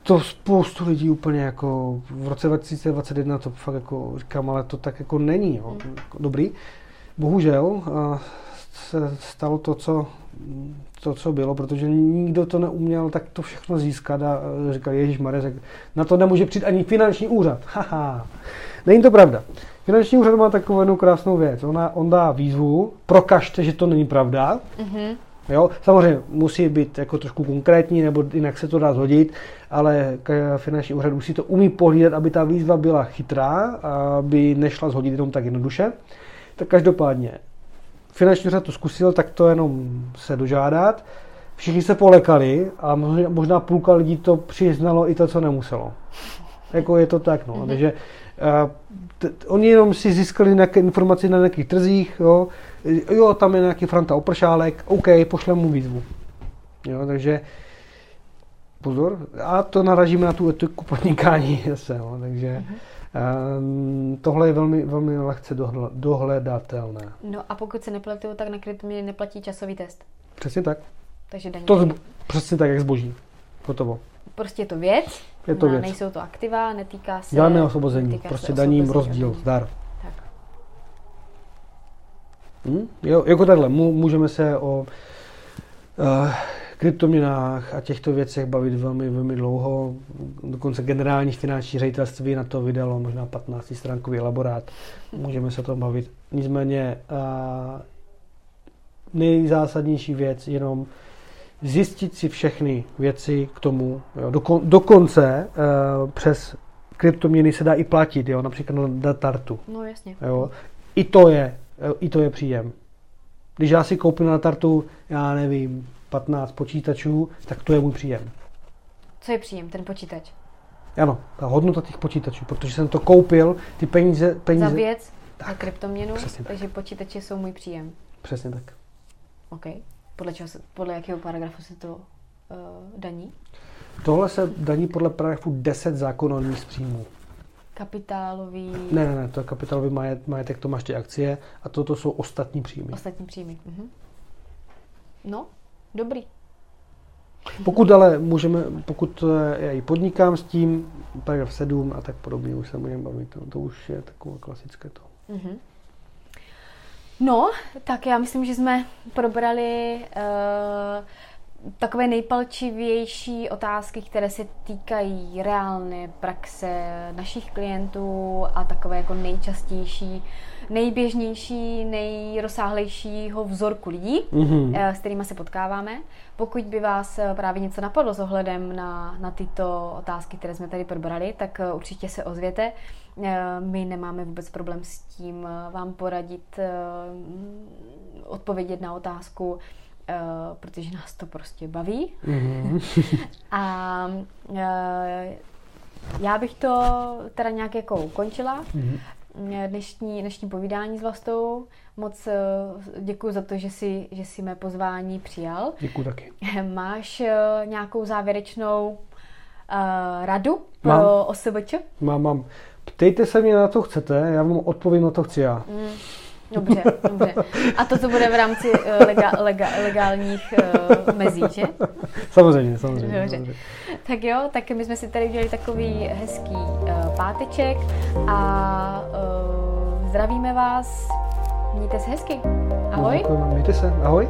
to spoustu lidí úplně jako v roce 2021 to fakt jako říkám, ale to tak jako není. Jo? Mhm. Dobrý. Bohužel se stalo to, co to, co bylo, protože nikdo to neuměl tak to všechno získat a říkal, Ježíš Marek, na to nemůže přijít ani finanční úřad. Haha. Není to pravda. Finanční úřad má takovou jednu krásnou věc. Ona, on dá výzvu, prokažte, že to není pravda. Mm-hmm. Jo, samozřejmě musí být jako trošku konkrétní, nebo jinak se to dá zhodit, ale finanční úřad musí to umí pohlídat, aby ta výzva byla chytrá, aby nešla zhodit jenom tak jednoduše. Tak každopádně, finanční úřad to zkusil, tak to jenom se dožádat. Všichni se polekali a možná půlka lidí to přiznalo i to, co nemuselo. Jako je to tak, no. Mm-hmm. Takže uh, t- oni jenom si získali nějaké informace na nějakých trzích, jo. jo, tam je nějaký Franta Opršálek, OK, pošlem mu výzvu. Jo, takže pozor, a to naražíme na tu etiku podnikání zase, jo, takže mm-hmm. Um, tohle je velmi, velmi lehce dohledatelné. No a pokud se nepletu, tak na kryptoměny neplatí časový test. Přesně tak. Takže daní. To zbo- přesně tak, jak zboží. Hotovo. Prostě je to věc. Je to no, věc. Nejsou to aktiva, netýká se... Žádné osvobození, prostě daním rozdíl, zdar. Tak. Hm? Jo, jako takhle, můžeme se o uh, kryptoměnách a těchto věcech bavit velmi, velmi dlouho. Dokonce generální finanční ředitelství na to vydalo možná 15 stránkový elaborát. Můžeme se o tom bavit. Nicméně uh, nejzásadnější věc jenom zjistit si všechny věci k tomu. Jo. Dokon, dokonce uh, přes kryptoměny se dá i platit, jo, například na Datartu. No jasně. Jo. I to je, eh, i to je příjem. Když já si koupím na Tartu, já nevím, 15 počítačů, tak to je můj příjem. Co je příjem, ten počítač? Ano, ta hodnota těch počítačů, protože jsem to koupil, ty peníze... peníze... Za věc, tak, za kryptoměnu, takže počítače jsou můj příjem. Přesně tak. OK. Podle, čeho se, podle jakého paragrafu se to uh, daní? Tohle se daní podle paragrafu 10 zákonu z příjmu. Kapitálový... Ne, ne, ne, to je kapitálový majet, majetek, to máš ty akcie a toto jsou ostatní příjmy. Ostatní příjmy. Mhm. No, dobrý. Pokud ale můžeme, pokud já i podnikám s tím, paragraf 7 a tak podobně, už se můžeme bavit, to, to už je takové klasické to. Mm-hmm. No, tak já myslím, že jsme probrali uh, takové nejpalčivější otázky, které se týkají reálné praxe našich klientů a takové jako nejčastější, nejběžnější, nejrozsáhlejšího vzorku lidí, mm-hmm. s kterými se potkáváme. Pokud by vás eh, právě něco napadlo s ohledem na, na tyto otázky, které jsme tady probrali, tak určitě se ozvěte. My nemáme vůbec problém s tím vám poradit, odpovědět na otázku, protože nás to prostě baví. Mm-hmm. a já bych to teda nějak jako ukončila. Mm-hmm. Dnešní, dnešní povídání s Vlastou. Moc uh, děkuji za to, že jsi, že jsi mé pozvání přijal. Děkuji taky. Máš uh, nějakou závěrečnou uh, radu pro mám. OSVČ? Mám, mám. Ptejte se mě na to chcete, já vám odpovím na to chci já. Mm. Dobře, dobře. A to, co bude v rámci uh, lega, lega, legálních uh, mezí, že? Samozřejmě, samozřejmě. Dobře. samozřejmě. Tak jo, tak my jsme si tady udělali takový hezký uh, páteček a uh, zdravíme vás. Mějte se hezky. Ahoj. Mějte se. Ahoj.